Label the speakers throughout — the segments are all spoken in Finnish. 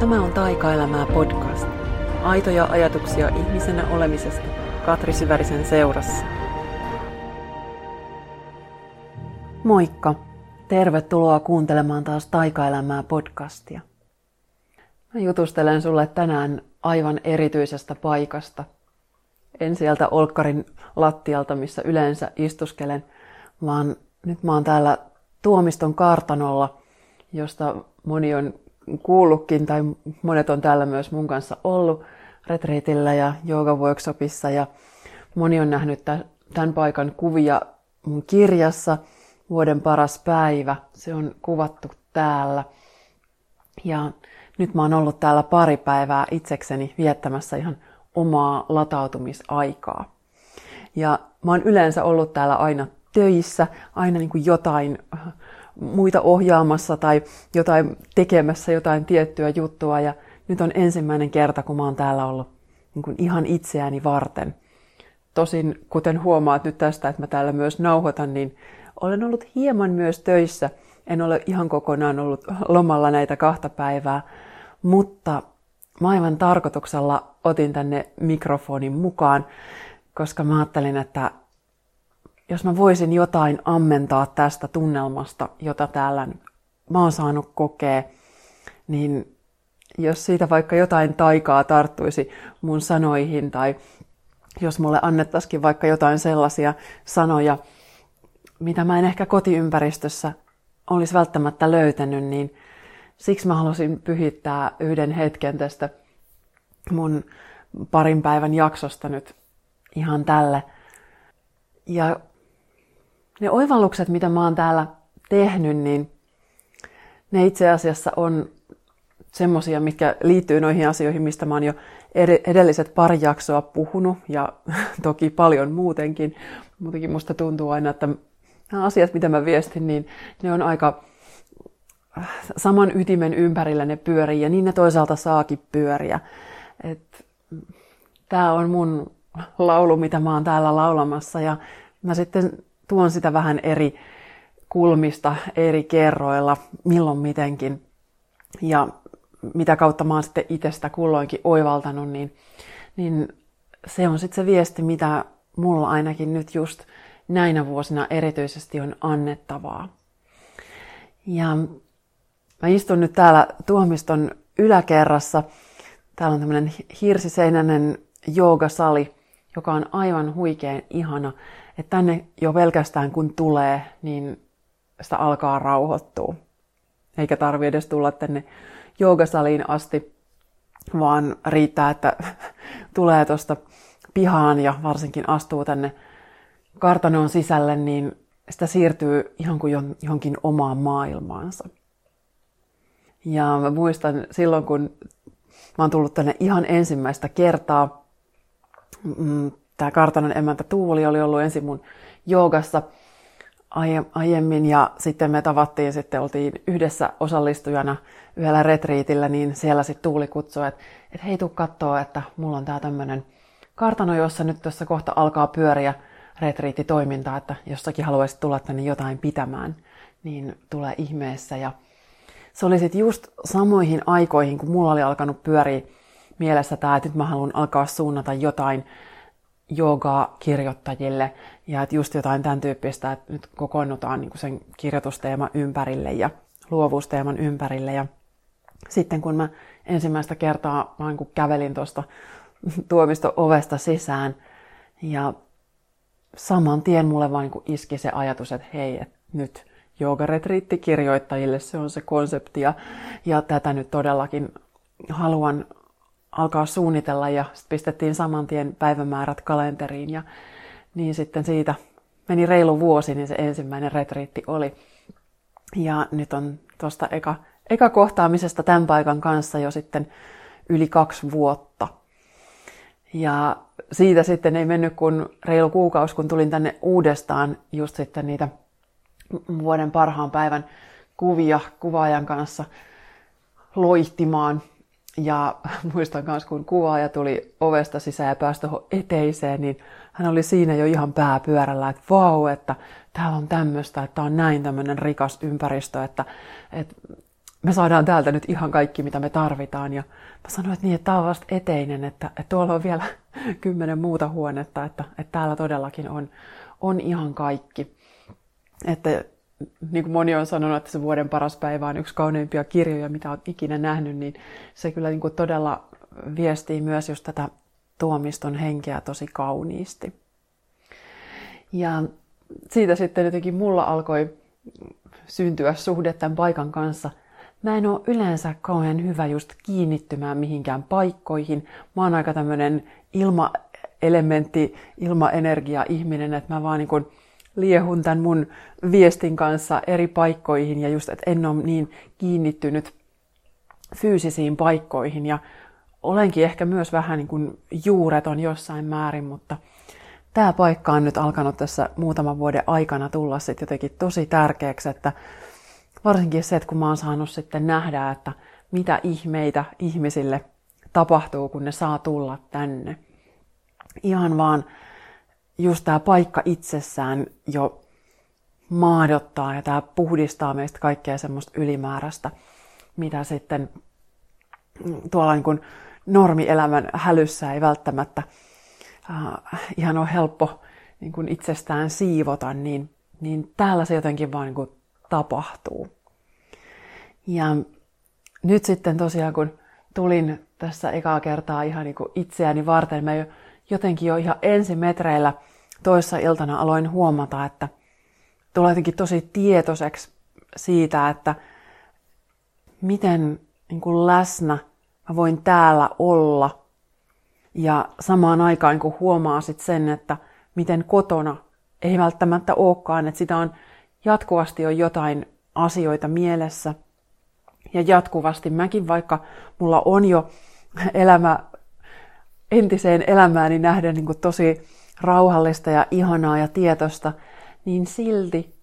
Speaker 1: Tämä on Taikaelämää podcast. Aitoja ajatuksia ihmisenä olemisesta Katri Syvärisen seurassa. Moikka! Tervetuloa kuuntelemaan taas Taikaelämää podcastia. Mä jutustelen sulle tänään aivan erityisestä paikasta. En sieltä Olkkarin lattialta, missä yleensä istuskelen, vaan nyt mä oon täällä Tuomiston kartanolla, josta moni on kuullutkin, tai monet on täällä myös mun kanssa ollut retriitillä ja workshopissa, ja moni on nähnyt tämän paikan kuvia mun kirjassa Vuoden paras päivä. Se on kuvattu täällä. Ja nyt mä oon ollut täällä pari päivää itsekseni viettämässä ihan omaa latautumisaikaa. Ja mä oon yleensä ollut täällä aina töissä, aina niin kuin jotain muita ohjaamassa tai jotain tekemässä jotain tiettyä juttua. Ja nyt on ensimmäinen kerta, kun mä oon täällä ollut niin kuin ihan itseäni varten. Tosin, kuten huomaat nyt tästä, että mä täällä myös nauhoitan, niin olen ollut hieman myös töissä. En ole ihan kokonaan ollut lomalla näitä kahta päivää, mutta mä aivan tarkoituksella otin tänne mikrofonin mukaan, koska mä ajattelin, että jos mä voisin jotain ammentaa tästä tunnelmasta, jota täällä mä oon saanut kokea, niin jos siitä vaikka jotain taikaa tarttuisi mun sanoihin tai jos mulle annettaisikin vaikka jotain sellaisia sanoja, mitä mä en ehkä kotiympäristössä olisi välttämättä löytänyt, niin siksi mä halusin pyhittää yhden hetken tästä mun parin päivän jaksosta nyt ihan tälle. Ja ne oivallukset, mitä mä oon täällä tehnyt, niin ne itse asiassa on semmosia, mitkä liittyy noihin asioihin, mistä mä oon jo edelliset pari jaksoa puhunut ja toki paljon muutenkin. Muutenkin musta tuntuu aina, että nämä asiat, mitä mä viestin, niin ne on aika saman ytimen ympärillä ne pyörii ja niin ne toisaalta saakin pyöriä. Tämä on mun laulu, mitä mä oon täällä laulamassa ja mä sitten tuon sitä vähän eri kulmista, eri kerroilla, milloin mitenkin. Ja mitä kautta mä oon sitten itsestä kulloinkin oivaltanut, niin, niin se on sitten se viesti, mitä mulla ainakin nyt just näinä vuosina erityisesti on annettavaa. Ja mä istun nyt täällä tuomiston yläkerrassa. Täällä on tämmöinen hirsiseinäinen joogasali, joka on aivan huikean ihana. Että tänne jo pelkästään kun tulee, niin sitä alkaa rauhoittua. Eikä tarvi edes tulla tänne joogasaliin asti, vaan riittää, että tulee tuosta pihaan ja varsinkin astuu tänne kartanoon sisälle, niin sitä siirtyy ihan kuin johonkin omaan maailmaansa. Ja mä muistan silloin, kun mä oon tullut tänne ihan ensimmäistä kertaa, mm, tämä kartanon emäntä Tuuli oli ollut ensin mun joogassa aiemmin ja sitten me tavattiin, sitten oltiin yhdessä osallistujana yhdellä retriitillä, niin siellä sitten Tuuli kutsui, että, että hei tuu kattoo, että mulla on tää tämmönen kartano, jossa nyt tuossa kohta alkaa pyöriä retriittitoimintaa, että jossakin haluaisit tulla tänne jotain pitämään, niin tulee ihmeessä. Ja se oli sitten just samoihin aikoihin, kun mulla oli alkanut pyöriä mielessä tämä, että nyt mä haluan alkaa suunnata jotain joogaa kirjoittajille ja että just jotain tämän tyyppistä, että nyt kokoonnutaan niin sen kirjoitusteeman ympärille ja luovuusteeman ympärille. Ja sitten kun mä ensimmäistä kertaa mä niin kävelin tuosta tuomista ovesta sisään ja saman tien mulle vaan niin iski se ajatus, että hei, että nyt joogaretriitti kirjoittajille, se on se konsepti ja, ja tätä nyt todellakin haluan alkaa suunnitella ja sitten pistettiin saman tien päivämäärät kalenteriin ja niin sitten siitä meni reilu vuosi, niin se ensimmäinen retriitti oli. Ja nyt on tuosta eka, eka kohtaamisesta tämän paikan kanssa jo sitten yli kaksi vuotta. Ja siitä sitten ei mennyt kuin reilu kuukausi, kun tulin tänne uudestaan just sitten niitä vuoden parhaan päivän kuvia kuvaajan kanssa loihtimaan ja muistan myös, kun kuvaaja tuli ovesta sisään ja pääsi tuohon eteiseen, niin hän oli siinä jo ihan pääpyörällä, että vau, että täällä on tämmöistä, että on näin tämmöinen rikas ympäristö, että, että me saadaan täältä nyt ihan kaikki, mitä me tarvitaan. Ja mä sanoin, että niin, että tämä on vasta eteinen, että, että tuolla on vielä kymmenen muuta huonetta, että, että täällä todellakin on, on ihan kaikki. Että niin kuin moni on sanonut, että se vuoden paras päivä on yksi kauneimpia kirjoja, mitä olet ikinä nähnyt, niin se kyllä niin kuin todella viestii myös just tätä tuomiston henkeä tosi kauniisti. Ja siitä sitten jotenkin mulla alkoi syntyä suhde tämän paikan kanssa. Mä en ole yleensä kauhean hyvä just kiinnittymään mihinkään paikkoihin. Mä oon aika tämmönen ilmaelementti, ilmaenergia-ihminen, että mä vaan niin kuin liehun tämän mun viestin kanssa eri paikkoihin ja just, että en ole niin kiinnittynyt fyysisiin paikkoihin ja olenkin ehkä myös vähän niin kuin juureton jossain määrin, mutta tämä paikka on nyt alkanut tässä muutaman vuoden aikana tulla sitten jotenkin tosi tärkeäksi, että varsinkin se, että kun mä oon saanut sitten nähdä, että mitä ihmeitä ihmisille tapahtuu, kun ne saa tulla tänne. Ihan vaan just tämä paikka itsessään jo maadottaa ja tämä puhdistaa meistä kaikkea semmoista ylimääräistä, mitä sitten tuolla niin kuin normielämän hälyssä ei välttämättä äh, ihan ole helppo niin kuin itsestään siivota, niin, niin täällä se jotenkin vaan niin kuin tapahtuu. Ja nyt sitten tosiaan, kun tulin tässä ekaa kertaa ihan niin kuin itseäni varten, mä jo, jotenkin jo ihan ensimetreillä toissa iltana aloin huomata, että tulee jotenkin tosi tietoiseksi siitä, että miten niin kuin läsnä mä voin täällä olla. Ja samaan aikaan kun huomaa sit sen, että miten kotona ei välttämättä olekaan, että sitä on jatkuvasti on jotain asioita mielessä. Ja jatkuvasti mäkin, vaikka mulla on jo elämä entiseen elämääni nähden niin kuin tosi rauhallista ja ihanaa ja tietosta, niin silti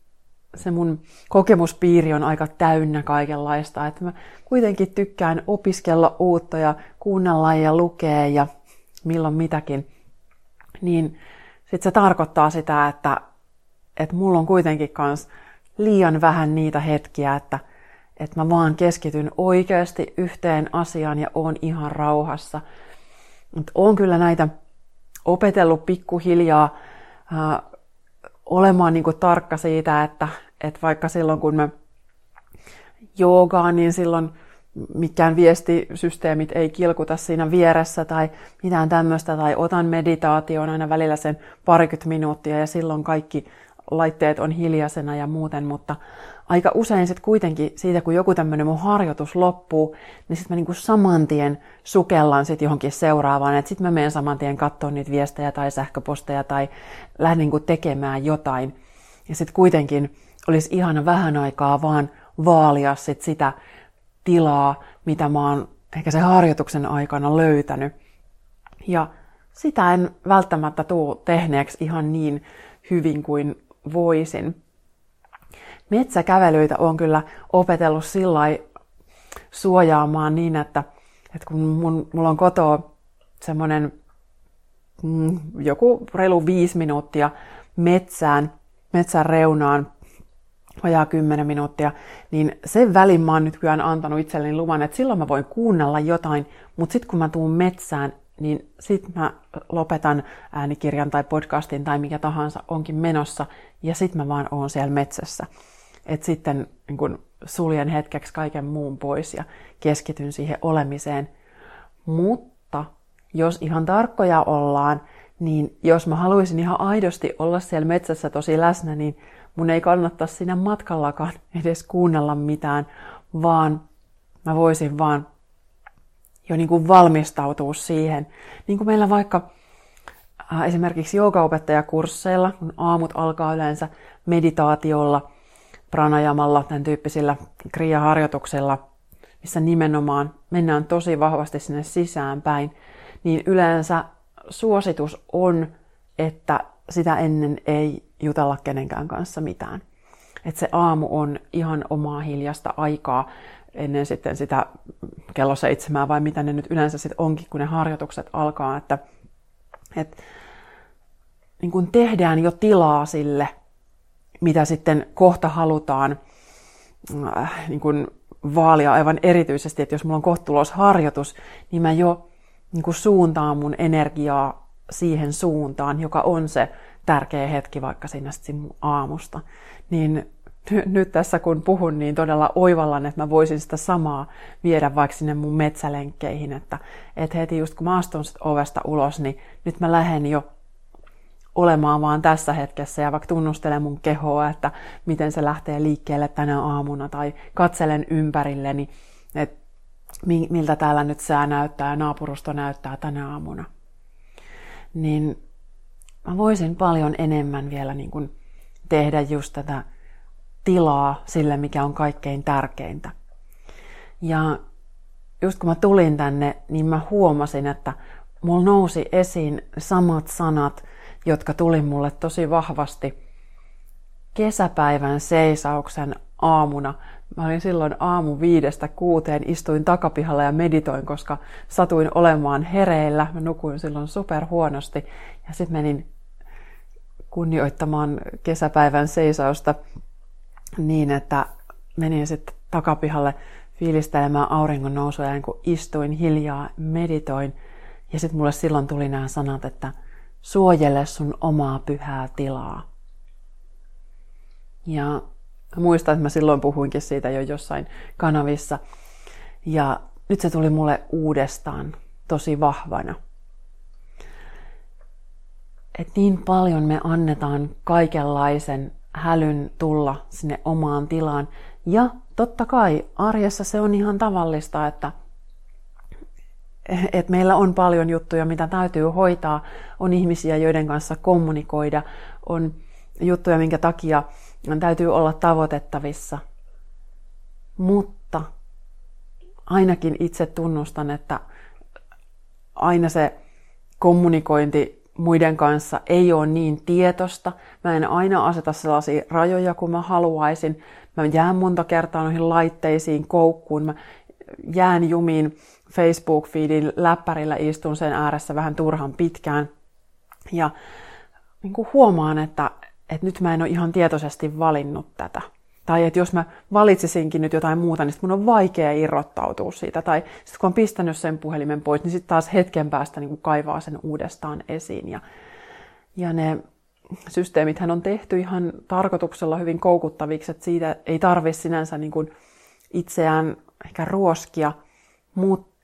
Speaker 1: se mun kokemuspiiri on aika täynnä kaikenlaista. Että mä kuitenkin tykkään opiskella uutta ja kuunnella ja lukea ja milloin mitäkin. Niin sit se tarkoittaa sitä, että, että mulla on kuitenkin kans liian vähän niitä hetkiä, että, että mä vaan keskityn oikeasti yhteen asiaan ja oon ihan rauhassa. Mutta oon kyllä näitä opetellut pikkuhiljaa äh, olemaan niin kuin tarkka siitä, että, että vaikka silloin kun mä joogaan, niin silloin mikään viestisysteemit ei kilkuta siinä vieressä tai mitään tämmöistä, tai otan meditaation aina välillä sen parikymmentä minuuttia ja silloin kaikki laitteet on hiljaisena ja muuten, mutta aika usein sitten kuitenkin siitä, kun joku tämmöinen mun harjoitus loppuu, niin sitten mä niinku saman tien sukellan sitten johonkin seuraavaan, että sitten mä menen saman tien katsoa niitä viestejä tai sähköposteja tai lähden niinku tekemään jotain. Ja sitten kuitenkin olisi ihana vähän aikaa vaan vaalia sit sitä tilaa, mitä mä oon ehkä sen harjoituksen aikana löytänyt. Ja sitä en välttämättä tuu tehneeksi ihan niin hyvin kuin voisin. Metsäkävelyitä on kyllä opetellut sillä suojaamaan niin, että, että kun mun, mulla on kotoa semmoinen mm, joku reilu viisi minuuttia metsään, metsän reunaan, vajaa 10 minuuttia, niin sen välin mä oon nyt kyllä antanut itselleni luvan, että silloin mä voin kuunnella jotain, mutta sitten kun mä tuun metsään, niin sitten mä lopetan äänikirjan tai podcastin tai mikä tahansa onkin menossa, ja sitten mä vaan oon siellä metsässä. Että sitten niin kun suljen hetkeksi kaiken muun pois ja keskityn siihen olemiseen. Mutta jos ihan tarkkoja ollaan, niin jos mä haluaisin ihan aidosti olla siellä metsässä tosi läsnä, niin mun ei kannattaisi siinä matkallakaan edes kuunnella mitään, vaan mä voisin vaan jo niin kuin valmistautua siihen. Niin kuin meillä vaikka äh, esimerkiksi joogaopettajakursseilla, kun aamut alkaa yleensä meditaatiolla, pranajamalla, tämän tyyppisillä kriaharjoituksilla, missä nimenomaan mennään tosi vahvasti sinne sisäänpäin, niin yleensä suositus on, että sitä ennen ei jutella kenenkään kanssa mitään. Että se aamu on ihan omaa hiljasta aikaa ennen sitten sitä kello seitsemää vai mitä ne nyt yleensä sitten onkin, kun ne harjoitukset alkaa, että, että niin kun tehdään jo tilaa sille, mitä sitten kohta halutaan äh, niin kun vaalia aivan erityisesti, että jos mulla on kohtulosharjoitus, niin mä jo niin kuin suuntaan mun energiaa siihen suuntaan, joka on se tärkeä hetki vaikka siinä mun aamusta. Niin nyt tässä kun puhun, niin todella oivallan, että mä voisin sitä samaa viedä vaikka sinne mun metsälenkkeihin, että, että heti just kun mä astun ovesta ulos, niin nyt mä lähden jo olemaan vaan tässä hetkessä ja vaikka tunnustelen mun kehoa, että miten se lähtee liikkeelle tänä aamuna tai katselen ympärilleni, että miltä täällä nyt sää näyttää ja naapurusto näyttää tänä aamuna. Niin mä voisin paljon enemmän vielä niin kuin tehdä just tätä tilaa sille, mikä on kaikkein tärkeintä. Ja just kun mä tulin tänne, niin mä huomasin, että mulla nousi esiin samat sanat, jotka tuli mulle tosi vahvasti kesäpäivän seisauksen aamuna. Mä olin silloin aamu viidestä kuuteen, istuin takapihalla ja meditoin, koska satuin olemaan hereillä. Mä nukuin silloin super huonosti ja sitten menin kunnioittamaan kesäpäivän seisausta niin, että menin sitten takapihalle fiilistelemään auringon nousua ja kun istuin hiljaa, meditoin. Ja sitten mulle silloin tuli nämä sanat, että suojele sun omaa pyhää tilaa. Ja muistan, että mä silloin puhuinkin siitä jo jossain kanavissa. Ja nyt se tuli mulle uudestaan tosi vahvana. Et niin paljon me annetaan kaikenlaisen hälyn tulla sinne omaan tilaan. Ja totta kai arjessa se on ihan tavallista, että, että meillä on paljon juttuja, mitä täytyy hoitaa. On ihmisiä, joiden kanssa kommunikoida. On juttuja, minkä takia täytyy olla tavoitettavissa. Mutta ainakin itse tunnustan, että aina se kommunikointi muiden kanssa ei ole niin tietosta. Mä en aina aseta sellaisia rajoja kuin mä haluaisin. Mä jään monta kertaa noihin laitteisiin koukkuun. Mä jään jumiin Facebook-feedin läppärillä, istun sen ääressä vähän turhan pitkään. Ja niin kuin huomaan, että, että nyt mä en ole ihan tietoisesti valinnut tätä. Tai että jos mä valitsisinkin nyt jotain muuta, niin mun on vaikea irrottautua siitä. Tai sitten kun on pistänyt sen puhelimen pois, niin sitten taas hetken päästä niin kuin kaivaa sen uudestaan esiin. Ja, ja ne systeemithän on tehty ihan tarkoituksella hyvin koukuttaviksi, että siitä ei tarvitse sinänsä niin kuin itseään ehkä ruoskia, mutta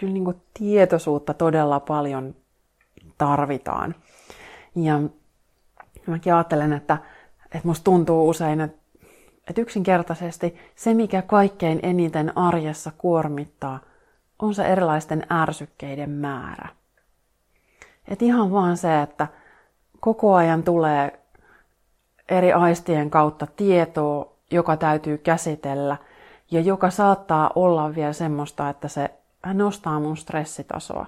Speaker 1: kyllä niin kuin tietoisuutta todella paljon tarvitaan. Ja mäkin ajattelen, että että musta tuntuu usein, että, että yksinkertaisesti se, mikä kaikkein eniten arjessa kuormittaa, on se erilaisten ärsykkeiden määrä. Et ihan vaan se, että koko ajan tulee eri aistien kautta tietoa, joka täytyy käsitellä ja joka saattaa olla vielä semmoista, että se nostaa mun stressitasoa.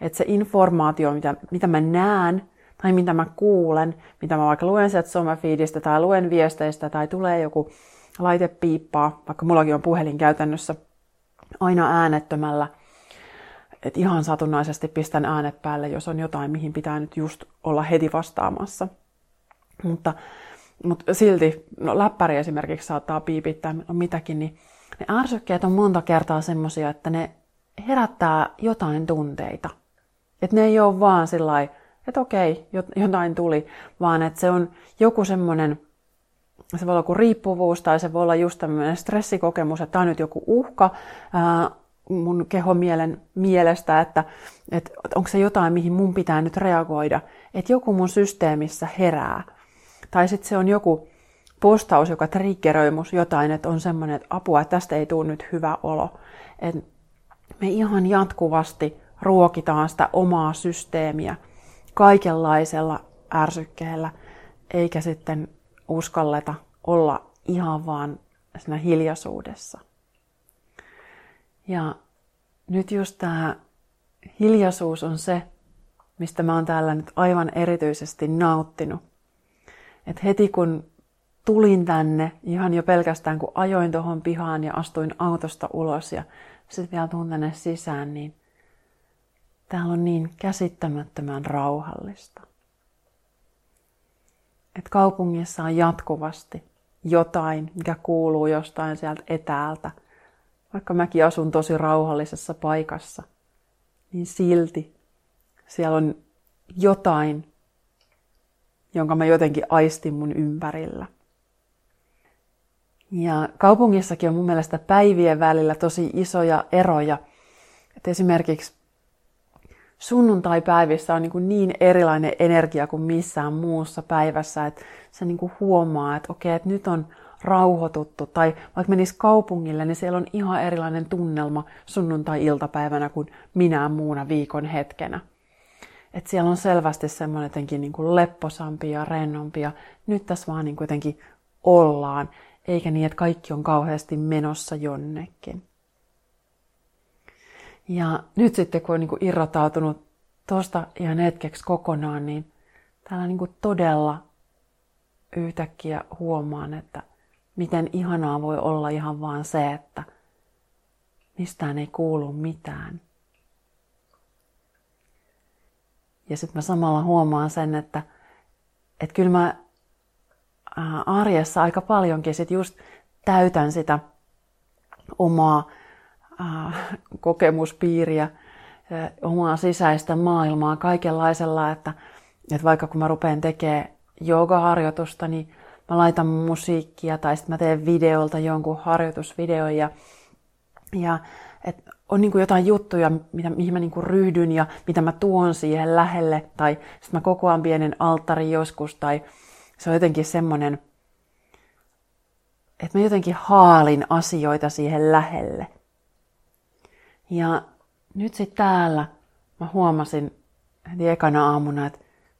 Speaker 1: Että se informaatio, mitä, mitä mä näen, tai mitä mä kuulen, mitä mä vaikka luen sieltä somefiidistä tai luen viesteistä tai tulee joku laite piippaa, vaikka mullakin on puhelin käytännössä aina äänettömällä, että ihan satunnaisesti pistän äänet päälle, jos on jotain, mihin pitää nyt just olla heti vastaamassa. Mutta, mutta silti, no läppäri esimerkiksi saattaa piipittää no mitäkin, niin ne ärsykkeet on monta kertaa semmosia, että ne herättää jotain tunteita. Että ne ei ole vaan sillä että okei, jotain tuli, vaan että se on joku semmoinen, se voi olla joku riippuvuus tai se voi olla just tämmöinen stressikokemus, että tämä on nyt joku uhka ää, mun kehomielen mielestä, että, että onko se jotain, mihin mun pitää nyt reagoida, että joku mun systeemissä herää. Tai sitten se on joku postaus, joka triggeröi mus jotain, että on semmoinen, että apua, että tästä ei tule nyt hyvä olo. Et me ihan jatkuvasti ruokitaan sitä omaa systeemiä kaikenlaisella ärsykkeellä, eikä sitten uskalleta olla ihan vaan siinä hiljaisuudessa. Ja nyt just tämä hiljaisuus on se, mistä mä oon täällä nyt aivan erityisesti nauttinut. Et heti kun tulin tänne, ihan jo pelkästään kun ajoin tuohon pihaan ja astuin autosta ulos ja sitten vielä tuun tänne sisään, niin Täällä on niin käsittämättömän rauhallista. Et kaupungissa on jatkuvasti jotain, mikä kuuluu jostain sieltä etäältä. Vaikka mäkin asun tosi rauhallisessa paikassa, niin silti siellä on jotain, jonka mä jotenkin aistin mun ympärillä. Ja kaupungissakin on mun mielestä päivien välillä tosi isoja eroja. Et esimerkiksi sunnuntai-päivissä on niin, niin erilainen energia kuin missään muussa päivässä, että sä niin huomaa, että okei, että nyt on rauhoituttu. Tai vaikka menis kaupungille, niin siellä on ihan erilainen tunnelma sunnuntai-iltapäivänä kuin minä muuna viikon hetkenä. Et siellä on selvästi semmoinen jotenkin niin kuin lepposampi ja rennompi ja nyt tässä vaan niin kuin jotenkin ollaan, eikä niin, että kaikki on kauheasti menossa jonnekin. Ja nyt sitten kun on niin kuin irrotautunut tuosta ihan hetkeksi kokonaan, niin täällä niin kuin todella yhtäkkiä huomaan, että miten ihanaa voi olla ihan vaan se, että mistään ei kuulu mitään. Ja sitten mä samalla huomaan sen, että, että kyllä mä arjessa aika paljonkin. Sit just täytän sitä omaa kokemuspiiriä, omaa sisäistä maailmaa kaikenlaisella, että, että vaikka kun mä rupean tekemään joogaharjoitusta, niin mä laitan musiikkia tai sitten mä teen videolta jonkun harjoitusvideon ja, ja et on niin kuin jotain juttuja, mitä, mihin mä niin kuin ryhdyn ja mitä mä tuon siihen lähelle. Tai sitten mä kokoan pienen alttarin joskus tai se on jotenkin semmoinen, että mä jotenkin haalin asioita siihen lähelle. Ja nyt sitten täällä mä huomasin heti ekana aamuna, että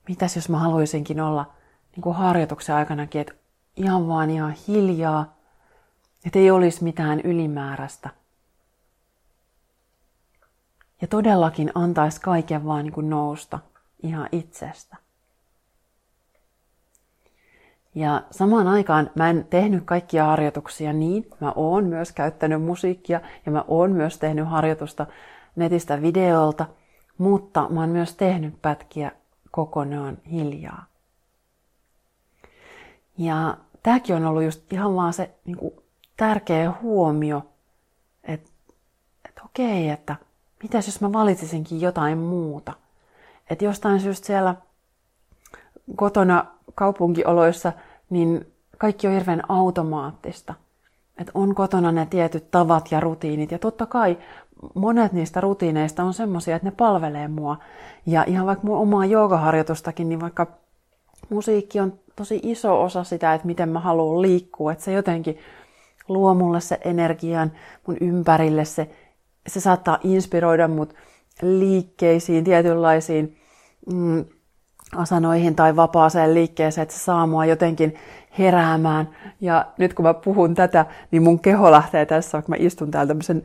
Speaker 1: mitäs jos mä haluaisinkin olla niin kuin harjoituksen aikanakin, että ihan vaan ihan hiljaa, että ei olisi mitään ylimääräistä. Ja todellakin antaisi kaiken vaan niin kuin nousta ihan itsestä. Ja samaan aikaan mä en tehnyt kaikkia harjoituksia niin. Mä oon myös käyttänyt musiikkia ja mä oon myös tehnyt harjoitusta netistä videolta, mutta mä oon myös tehnyt pätkiä kokonaan hiljaa. Ja tämäkin on ollut just ihan vaan se niin kuin, tärkeä huomio, että, että okei, että mitäs jos mä valitsisinkin jotain muuta. Että jostain syystä siellä kotona kaupunkioloissa, niin kaikki on hirveän automaattista. Että on kotona ne tietyt tavat ja rutiinit. Ja totta kai monet niistä rutiineista on semmoisia, että ne palvelee mua. Ja ihan vaikka mun omaa joogaharjoitustakin, niin vaikka musiikki on tosi iso osa sitä, että miten mä haluan liikkua. Että se jotenkin luo mulle se energian mun ympärille. Se, se saattaa inspiroida mut liikkeisiin, tietynlaisiin mm, asanoihin tai vapaaseen liikkeeseen, että se saa mua jotenkin heräämään. Ja nyt kun mä puhun tätä, niin mun keho lähtee tässä, vaikka mä istun täällä tämmöisen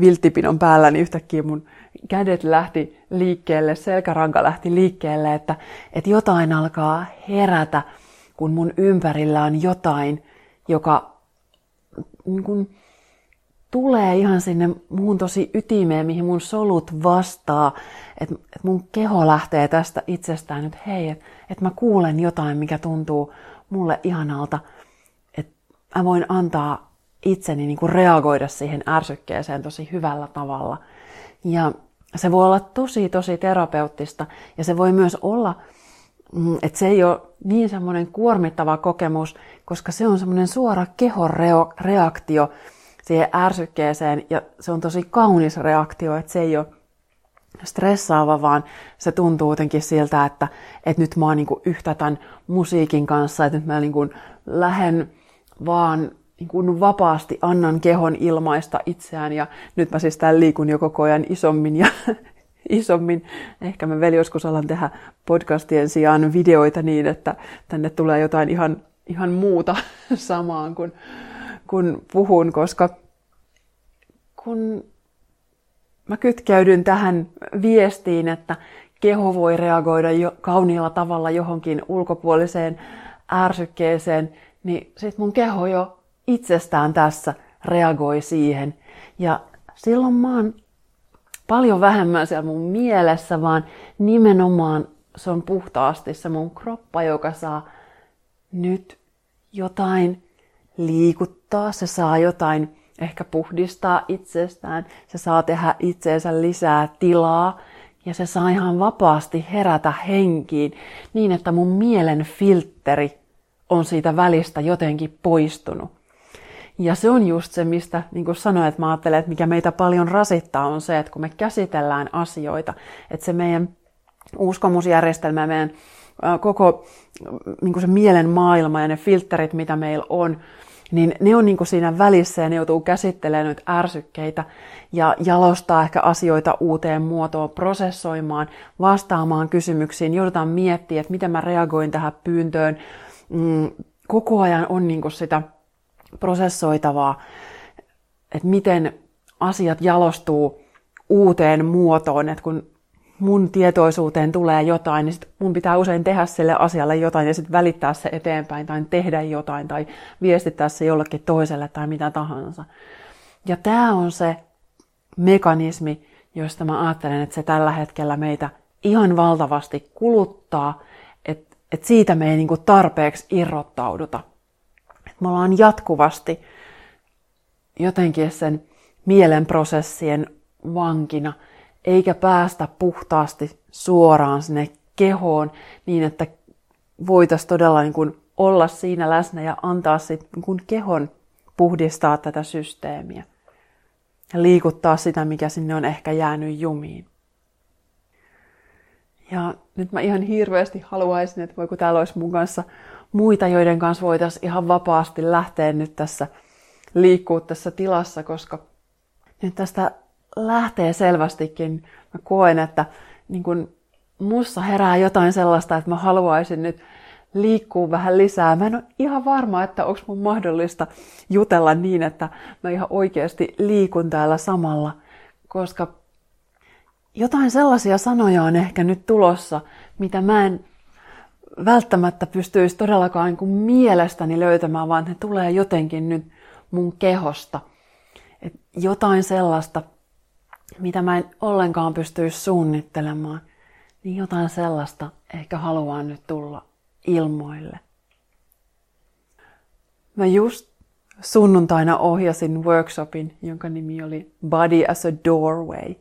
Speaker 1: vilttipinon päällä, niin yhtäkkiä mun kädet lähti liikkeelle, selkäranka lähti liikkeelle, että, että jotain alkaa herätä, kun mun ympärillä on jotain, joka niin kun, tulee ihan sinne muun tosi ytimeen, mihin mun solut vastaa, että et mun keho lähtee tästä itsestään nyt, hei, että et mä kuulen jotain, mikä tuntuu mulle ihanalta, että mä voin antaa itseni niin kuin reagoida siihen ärsykkeeseen tosi hyvällä tavalla. Ja se voi olla tosi, tosi terapeuttista. Ja se voi myös olla, mm, että se ei ole niin semmoinen kuormittava kokemus, koska se on semmoinen suora kehoreaktio siihen ärsykkeeseen ja se on tosi kaunis reaktio, että se ei ole stressaava, vaan se tuntuu jotenkin siltä, että, että nyt mä oon niin yhtä tämän musiikin kanssa, että nyt mä niin lähden vaan niin vapaasti annan kehon ilmaista itseään ja nyt mä siis täällä liikun jo koko ajan isommin ja isommin. Ehkä mä vielä joskus alan tehdä podcastien sijaan videoita niin, että tänne tulee jotain ihan, ihan muuta samaan kuin kun puhun, koska kun mä kytkeydyn tähän viestiin, että keho voi reagoida jo kauniilla tavalla johonkin ulkopuoliseen ärsykkeeseen, niin sit mun keho jo itsestään tässä reagoi siihen. Ja silloin mä oon paljon vähemmän siellä mun mielessä, vaan nimenomaan se on puhtaasti se mun kroppa, joka saa nyt jotain liikuttaa, se saa jotain ehkä puhdistaa itsestään, se saa tehdä itseensä lisää tilaa. Ja se saa ihan vapaasti herätä henkiin niin, että mun mielen filtteri on siitä välistä jotenkin poistunut. Ja se on just se, mistä, niin kuin sanoin, että mä ajattelen, että mikä meitä paljon rasittaa, on se, että kun me käsitellään asioita, että se meidän uskomusjärjestelmä, meidän koko niin kuin se mielen maailma ja ne filterit, mitä meillä on, niin ne on niin kuin siinä välissä ja ne joutuu käsittelemään nyt ärsykkeitä ja jalostaa ehkä asioita uuteen muotoon, prosessoimaan, vastaamaan kysymyksiin, joudutaan miettimään, että miten mä reagoin tähän pyyntöön. Mm, koko ajan on niin kuin sitä prosessoitavaa, että miten asiat jalostuu uuteen muotoon, että kun mun tietoisuuteen tulee jotain, niin sit mun pitää usein tehdä sille asialle jotain ja sitten välittää se eteenpäin tai tehdä jotain tai viestittää se jollekin toiselle tai mitä tahansa. Ja tämä on se mekanismi, josta mä ajattelen, että se tällä hetkellä meitä ihan valtavasti kuluttaa, että et siitä me ei niinku tarpeeksi irrottauduta. Et me ollaan jatkuvasti jotenkin sen mielenprosessien vankina – eikä päästä puhtaasti suoraan sinne kehoon niin, että voitaisiin todella niin kuin olla siinä läsnä ja antaa sit niin kuin kehon puhdistaa tätä systeemiä ja liikuttaa sitä, mikä sinne on ehkä jäänyt jumiin. Ja nyt mä ihan hirveästi haluaisin, että voiko täällä olisi mun kanssa muita, joiden kanssa voitaisiin ihan vapaasti lähteä nyt tässä liikkua tässä tilassa, koska nyt tästä lähtee selvästikin, mä koen, että niin kun mussa herää jotain sellaista, että mä haluaisin nyt liikkuu vähän lisää. Mä en ole ihan varma, että onko mun mahdollista jutella niin, että mä ihan oikeasti liikun täällä samalla, koska jotain sellaisia sanoja on ehkä nyt tulossa, mitä mä en välttämättä pystyisi todellakaan niin kuin mielestäni löytämään, vaan ne tulee jotenkin nyt mun kehosta. Et jotain sellaista, mitä mä en ollenkaan pystyisi suunnittelemaan, niin jotain sellaista ehkä haluan nyt tulla ilmoille. Mä just sunnuntaina ohjasin workshopin, jonka nimi oli Body as a Doorway.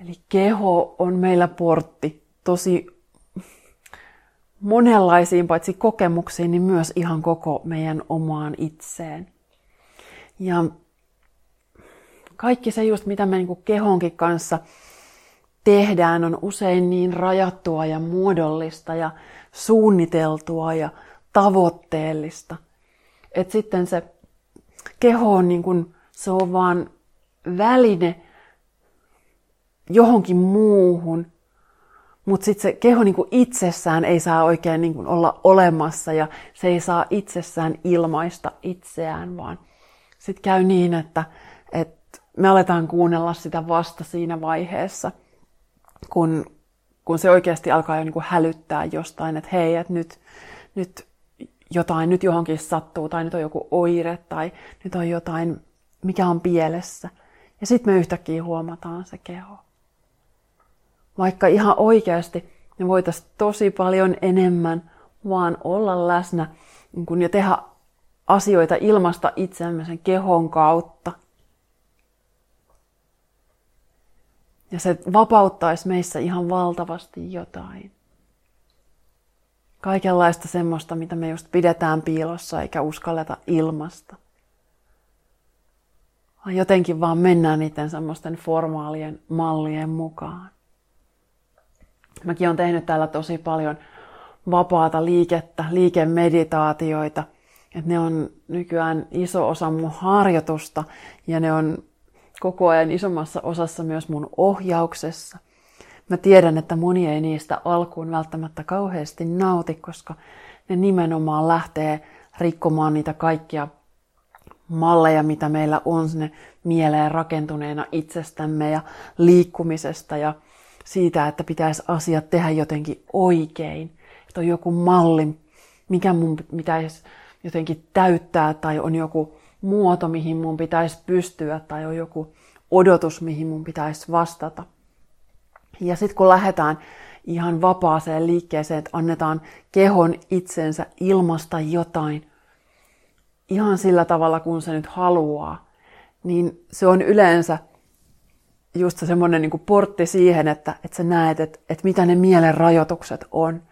Speaker 1: Eli keho on meillä portti tosi monenlaisiin paitsi kokemuksiin, niin myös ihan koko meidän omaan itseen. Ja kaikki se just, mitä me niin kehonkin kanssa tehdään, on usein niin rajattua ja muodollista ja suunniteltua ja tavoitteellista. Että sitten se keho on niin kuin, se on vaan väline johonkin muuhun, mutta sitten se keho niin kuin itsessään ei saa oikein niin kuin olla olemassa ja se ei saa itsessään ilmaista itseään, vaan sitten käy niin, että me aletaan kuunnella sitä vasta siinä vaiheessa, kun, kun se oikeasti alkaa jo niin kuin hälyttää jostain, että hei, että nyt, nyt jotain, nyt johonkin sattuu, tai nyt on joku oire, tai nyt on jotain, mikä on pielessä. Ja sitten me yhtäkkiä huomataan se keho. Vaikka ihan oikeasti me voitaisiin tosi paljon enemmän vaan olla läsnä niin kun, ja tehdä asioita ilmasta itsemme sen kehon kautta – Ja se vapauttaisi meissä ihan valtavasti jotain. Kaikenlaista semmoista, mitä me just pidetään piilossa eikä uskalleta ilmasta. Jotenkin vaan mennään niiden semmoisten formaalien mallien mukaan. Mäkin olen tehnyt täällä tosi paljon vapaata liikettä, liikemeditaatioita. että ne on nykyään iso osa mun harjoitusta ja ne on koko ajan isommassa osassa myös mun ohjauksessa. Mä tiedän, että moni ei niistä alkuun välttämättä kauheasti nauti, koska ne nimenomaan lähtee rikkomaan niitä kaikkia malleja, mitä meillä on sinne mieleen rakentuneena itsestämme ja liikkumisesta ja siitä, että pitäisi asiat tehdä jotenkin oikein. Että on joku malli, mikä mun pitäisi jotenkin täyttää tai on joku muoto, mihin mun pitäisi pystyä tai on joku odotus, mihin mun pitäisi vastata. Ja sitten kun lähdetään ihan vapaaseen liikkeeseen, että annetaan kehon itsensä ilmasta jotain, ihan sillä tavalla, kun se nyt haluaa, niin se on yleensä just semmoinen niin portti siihen, että, että sä näet, että, että mitä ne mielen rajoitukset on.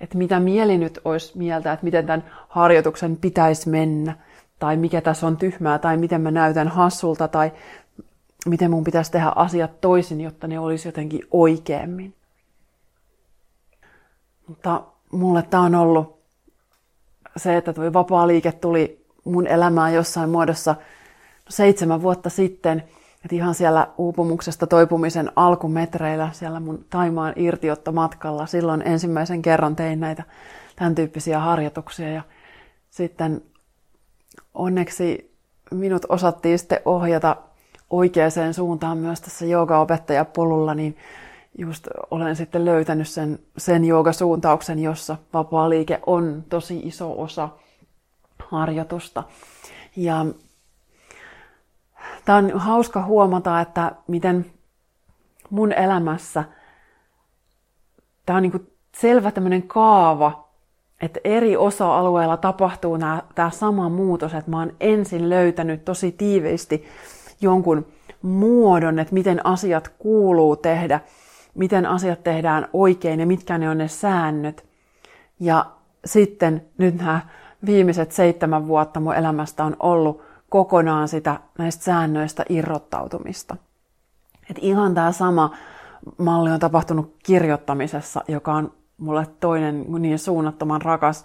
Speaker 1: Että mitä mieli nyt olisi mieltä, että miten tämän harjoituksen pitäisi mennä, tai mikä tässä on tyhmää, tai miten mä näytän hassulta, tai miten mun pitäisi tehdä asiat toisin, jotta ne olisi jotenkin oikeammin. Mutta mulle tämä on ollut se, että tuo vapaa liike tuli mun elämään jossain muodossa seitsemän vuotta sitten. Että ihan siellä uupumuksesta toipumisen alkumetreillä, siellä mun Taimaan irtiottomatkalla, silloin ensimmäisen kerran tein näitä tämän tyyppisiä harjoituksia. Ja sitten onneksi minut osattiin sitten ohjata oikeaan suuntaan myös tässä joogaopettajapolulla, niin just olen sitten löytänyt sen, sen joogasuuntauksen, jossa vapaa liike on tosi iso osa harjoitusta. Ja tämä on hauska huomata, että miten mun elämässä tämä on niin selvä tämmöinen kaava, että eri osa-alueilla tapahtuu tämä sama muutos, että mä oon ensin löytänyt tosi tiiviisti jonkun muodon, että miten asiat kuuluu tehdä, miten asiat tehdään oikein ja mitkä ne on ne säännöt. Ja sitten nyt nämä viimeiset seitsemän vuotta mun elämästä on ollut kokonaan sitä näistä säännöistä irrottautumista. Et ihan tämä sama malli on tapahtunut kirjoittamisessa, joka on mulle toinen niin suunnattoman rakas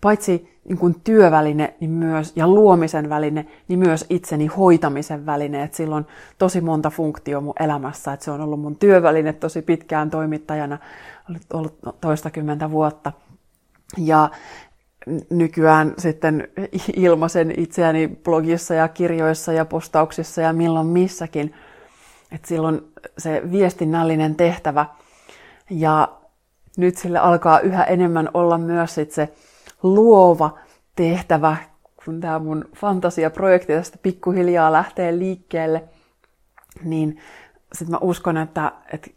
Speaker 1: paitsi niin kuin työväline niin myös, ja luomisen väline, niin myös itseni hoitamisen väline. Et sillä on tosi monta funktio mun elämässä. Et se on ollut mun työväline tosi pitkään toimittajana, ollut toistakymmentä vuotta. Ja nykyään sitten ilmaisen itseäni blogissa ja kirjoissa ja postauksissa ja milloin missäkin. Että silloin se viestinnällinen tehtävä. Ja nyt sille alkaa yhä enemmän olla myös sit se luova tehtävä, kun tämä mun fantasiaprojekti tästä pikkuhiljaa lähtee liikkeelle, niin sitten mä uskon, että, että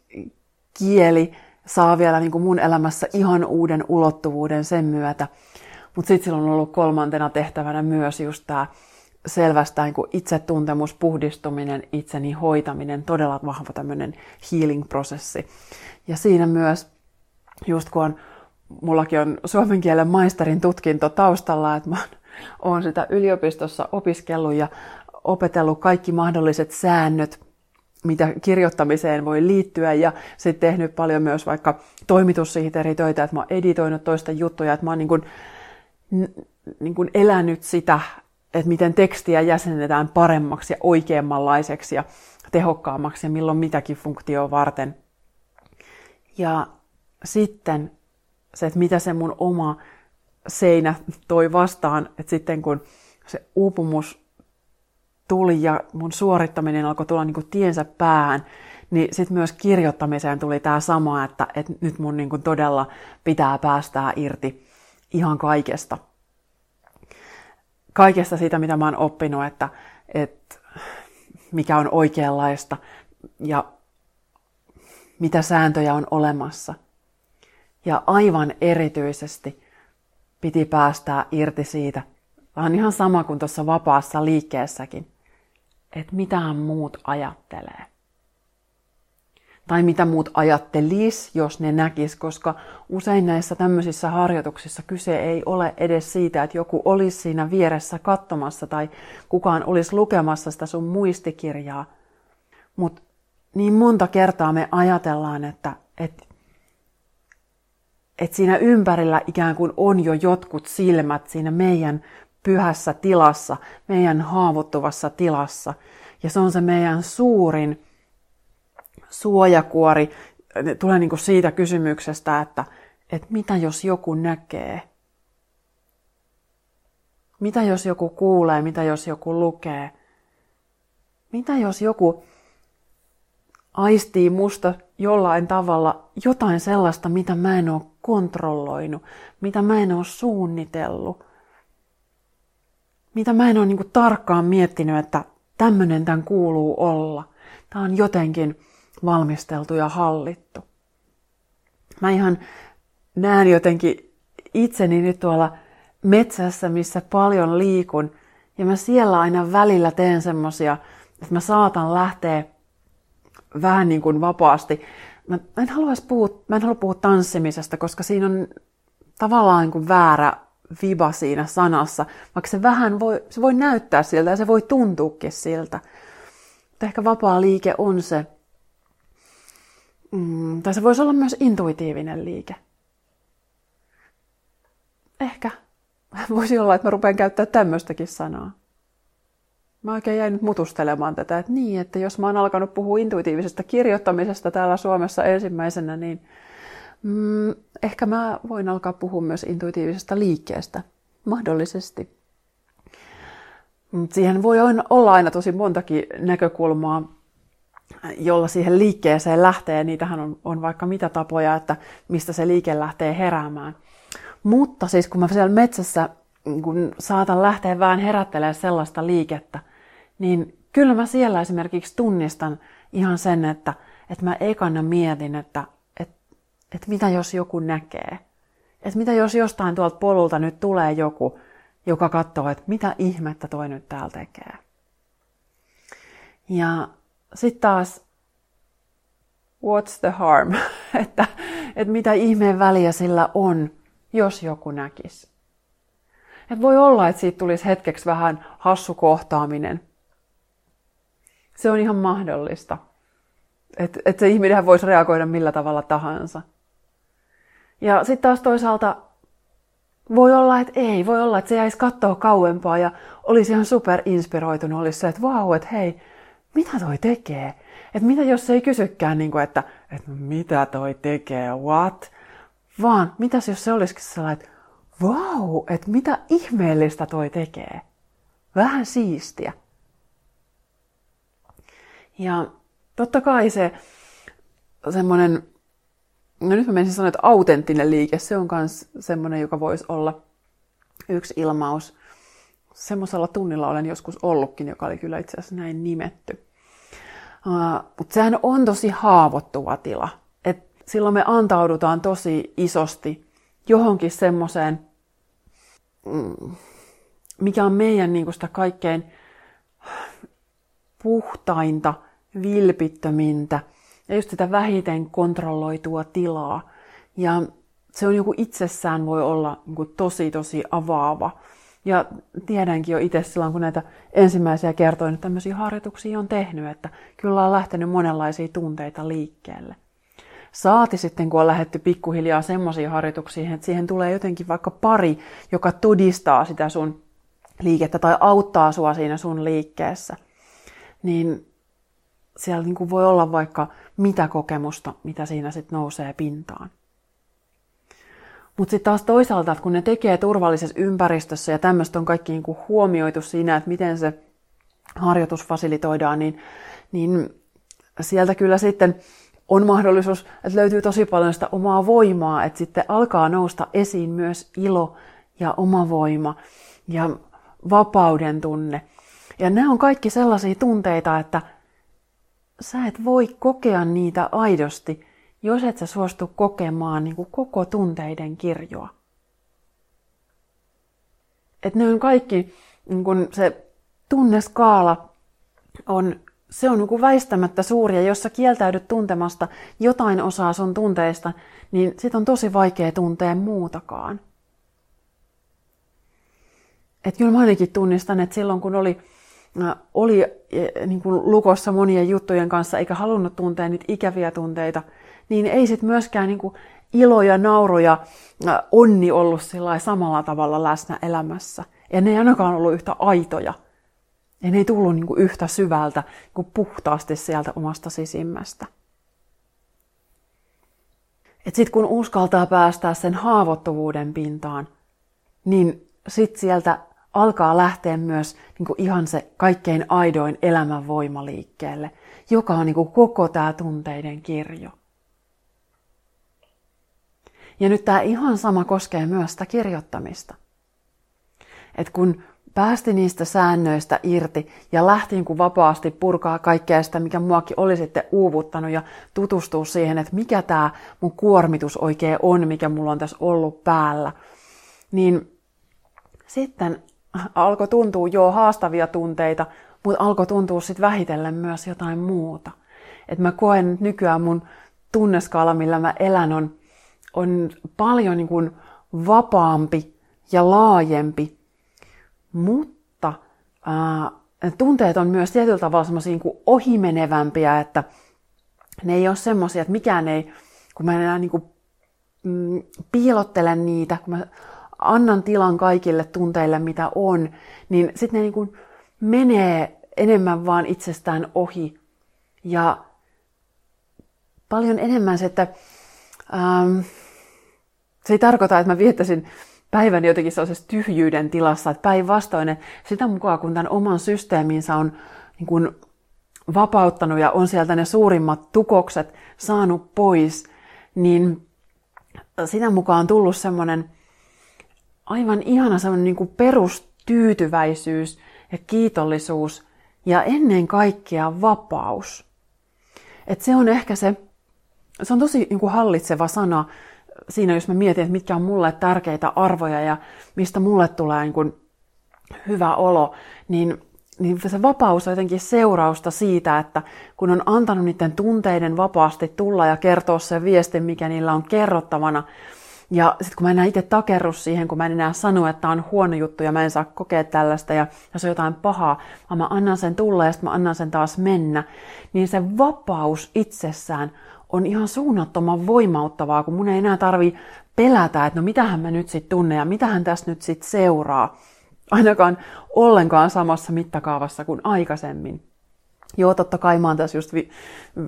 Speaker 1: kieli saa vielä niin kuin mun elämässä ihan uuden ulottuvuuden sen myötä. Mutta sitten sillä on ollut kolmantena tehtävänä myös just tämä selvästä niin itsetuntemus, puhdistuminen, itseni hoitaminen, todella vahva tämmöinen healing-prosessi. Ja siinä myös, just kun on mullakin on suomen kielen maisterin tutkinto taustalla, että mä oon sitä yliopistossa opiskellut ja opetellut kaikki mahdolliset säännöt, mitä kirjoittamiseen voi liittyä ja sitten tehnyt paljon myös vaikka toimitussihteeritöitä, että mä oon editoinut toista juttuja, että mä oon niin kuin, niin kuin elänyt sitä, että miten tekstiä jäsennetään paremmaksi ja oikeammanlaiseksi ja tehokkaammaksi ja milloin mitäkin funktioa varten. Ja sitten se, että mitä se mun oma seinä toi vastaan, että sitten kun se uupumus tuli ja mun suorittaminen alkoi tulla niin kuin tiensä päähän, niin sitten myös kirjoittamiseen tuli tämä sama, että, että nyt mun niin kuin todella pitää päästää irti ihan kaikesta. Kaikesta siitä, mitä mä oon oppinut, että, että mikä on oikeanlaista ja mitä sääntöjä on olemassa. Ja aivan erityisesti piti päästää irti siitä, vähän ihan sama kuin tuossa vapaassa liikkeessäkin, että mitä muut ajattelee. Tai mitä muut ajattelis, jos ne näkis, koska usein näissä tämmöisissä harjoituksissa kyse ei ole edes siitä, että joku olisi siinä vieressä katsomassa tai kukaan olisi lukemassa sitä sun muistikirjaa. Mutta niin monta kertaa me ajatellaan, että, että että siinä ympärillä ikään kuin on jo jotkut silmät siinä meidän pyhässä tilassa, meidän haavoittuvassa tilassa. Ja se on se meidän suurin suojakuori. Tulee niin kuin siitä kysymyksestä, että, että mitä jos joku näkee? Mitä jos joku kuulee? Mitä jos joku lukee? Mitä jos joku aistii musta jollain tavalla jotain sellaista, mitä mä en ole kontrolloinut, mitä mä en ole suunnitellut, mitä mä en ole niin tarkkaan miettinyt, että tämmöinen tämän kuuluu olla. Tämä on jotenkin valmisteltu ja hallittu. Mä ihan näen jotenkin itseni nyt tuolla metsässä, missä paljon liikun, ja mä siellä aina välillä teen semmosia, että mä saatan lähteä vähän niin kuin vapaasti. Mä en, haluaisi puhua, mä en halua puhua tanssimisesta, koska siinä on tavallaan niin kuin väärä viba siinä sanassa, vaikka se vähän voi, se voi näyttää siltä ja se voi tuntuukin siltä. Mutta ehkä vapaa liike on se, mm, tai se voisi olla myös intuitiivinen liike. Ehkä. Voisi olla, että mä rupean käyttää tämmöistäkin sanaa. Mä oikein jäin nyt mutustelemaan tätä, että niin, että jos mä oon alkanut puhua intuitiivisesta kirjoittamisesta täällä Suomessa ensimmäisenä, niin mm, ehkä mä voin alkaa puhua myös intuitiivisesta liikkeestä. Mahdollisesti. Siihen voi olla aina tosi montakin näkökulmaa, jolla siihen liikkeeseen lähtee. Niitähän on, on vaikka mitä tapoja, että mistä se liike lähtee heräämään. Mutta siis kun mä siellä metsässä kun saatan lähteä vähän herättelemään sellaista liikettä, niin kyllä mä siellä esimerkiksi tunnistan ihan sen, että, että mä ekana mietin, että, että, että mitä jos joku näkee. Että mitä jos jostain tuolta polulta nyt tulee joku, joka katsoo, että mitä ihmettä toi nyt täällä tekee. Ja sitten taas, what's the harm? että, että mitä ihmeen väliä sillä on, jos joku näkisi. Et voi olla, että siitä tulisi hetkeksi vähän hassu kohtaaminen. Se on ihan mahdollista. Että et se ihminen voisi reagoida millä tavalla tahansa. Ja sitten taas toisaalta voi olla, että ei. Voi olla, että se jäisi katsoa kauempaa ja olisi ihan super inspiroitunut. Olisi se, että vau, että hei, mitä toi tekee? Että mitä jos se ei kysykään, niin kuin, että, että mitä toi tekee, what? Vaan mitäs jos se olisikin sellainen, että vau, että mitä ihmeellistä toi tekee. Vähän siistiä. Ja totta kai se semmoinen, no nyt mä menisin sanoa, että autenttinen liike, se on myös semmoinen, joka voisi olla yksi ilmaus. Semmoisella tunnilla olen joskus ollutkin, joka oli kyllä itse asiassa näin nimetty. Uh, Mutta sehän on tosi haavoittuva tila. Et silloin me antaudutaan tosi isosti johonkin semmoiseen, mm, mikä on meidän niin sitä kaikkein puhtainta, vilpittömintä ja just sitä vähiten kontrolloitua tilaa. Ja se on joku itsessään voi olla niin tosi tosi avaava. Ja tiedänkin jo itse silloin, kun näitä ensimmäisiä kertoja, että tämmöisiä harjoituksia on tehnyt, että kyllä on lähtenyt monenlaisia tunteita liikkeelle. Saati sitten, kun on lähetty pikkuhiljaa semmoisiin harjoituksiin, että siihen tulee jotenkin vaikka pari, joka todistaa sitä sun liikettä tai auttaa sua siinä sun liikkeessä, niin siellä niin kuin voi olla vaikka mitä kokemusta, mitä siinä sitten nousee pintaan. Mutta sitten taas toisaalta, että kun ne tekee turvallisessa ympäristössä ja tämmöistä on kaikki niin kuin huomioitu siinä, että miten se harjoitus fasilitoidaan, niin, niin sieltä kyllä sitten on mahdollisuus, että löytyy tosi paljon sitä omaa voimaa, että sitten alkaa nousta esiin myös ilo ja oma voima ja vapauden tunne. Ja nämä on kaikki sellaisia tunteita, että sä et voi kokea niitä aidosti, jos et sä suostu kokemaan niin kuin koko tunteiden kirjoa. Että ne on kaikki, niin kuin se tunneskaala on se on niin väistämättä suuri, ja jos sä kieltäydyt tuntemasta jotain osaa sun tunteista, niin sit on tosi vaikea tuntea muutakaan. Et kyllä mä ainakin tunnistan, että silloin kun oli, oli äh, niin kuin lukossa monien juttujen kanssa eikä halunnut tuntea niitä ikäviä tunteita, niin ei sit myöskään niin kuin ilo ja nauru ja onni ollut samalla tavalla läsnä elämässä. Ja ne ei ainakaan ollut yhtä aitoja. Ja ne ei tullut niin kuin yhtä syvältä, niin kuin puhtaasti sieltä omasta sisimmästä. Et sit kun uskaltaa päästää sen haavoittuvuuden pintaan, niin sit sieltä alkaa lähteä myös niin kuin ihan se kaikkein aidoin elämän voima liikkeelle, joka on niin kuin koko tämä tunteiden kirjo. Ja nyt tämä ihan sama koskee myös sitä kirjoittamista. Et kun päästi niistä säännöistä irti ja lähti niin kuin vapaasti purkaa kaikkea sitä, mikä muakin oli sitten uuvuttanut ja tutustua siihen, että mikä tämä mun kuormitus oikein on, mikä mulla on tässä ollut päällä. Niin sitten alkoi tuntua jo haastavia tunteita, mutta alkoi tuntua sitten vähitellen myös jotain muuta. Et mä koen nykyään mun tunneskaala, millä mä elän, on, on paljon niin kuin vapaampi ja laajempi, mutta ää, tunteet on myös tietyllä tavalla semmoisia niin ohimenevämpiä, että ne ei ole semmoisia, että mikään ei, kun mä enää niin kuin, mm, piilottelen niitä, kun mä annan tilan kaikille tunteille, mitä on, niin sitten ne niin kuin menee enemmän vaan itsestään ohi. Ja paljon enemmän se, että ähm, se ei tarkoita, että mä viettäisin päivän jotenkin sellaisessa tyhjyyden tilassa, että päinvastoin, että sitä mukaan kun tämän oman systeeminsä on niin kuin vapauttanut ja on sieltä ne suurimmat tukokset saanut pois, niin sitä mukaan on tullut semmoinen aivan ihana semmoinen niin kuin perustyytyväisyys ja kiitollisuus ja ennen kaikkea vapaus. Et se on ehkä se, se on tosi niin kuin hallitseva sana siinä, jos mä mietin, että mitkä on mulle tärkeitä arvoja ja mistä mulle tulee niin kuin hyvä olo, niin, niin se vapaus on jotenkin seurausta siitä, että kun on antanut niiden tunteiden vapaasti tulla ja kertoa sen viestin, mikä niillä on kerrottavana, ja sitten kun mä enää itse takerru siihen, kun mä en enää sano, että on huono juttu ja mä en saa kokea tällaista ja, se on jotain pahaa, vaan mä annan sen tulla ja sitten mä annan sen taas mennä, niin se vapaus itsessään on ihan suunnattoman voimauttavaa, kun mun ei enää tarvi pelätä, että no mitähän mä nyt sitten tunne ja mitähän tässä nyt sitten seuraa. Ainakaan ollenkaan samassa mittakaavassa kuin aikaisemmin. Joo, totta kai mä oon tässä just vi-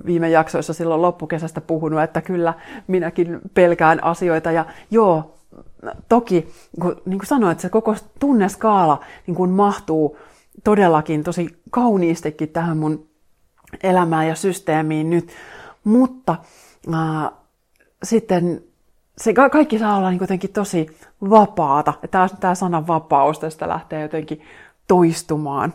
Speaker 1: viime jaksoissa silloin loppukesästä puhunut, että kyllä minäkin pelkään asioita. Ja joo, toki, kun, niin kuin sanoin, että se koko tunneskaala niin kuin mahtuu todellakin tosi kauniistikin tähän mun elämään ja systeemiin nyt. Mutta äh, sitten se kaikki saa olla niin jotenkin tosi vapaata. Tämä, tämä sana vapaus tästä lähtee jotenkin toistumaan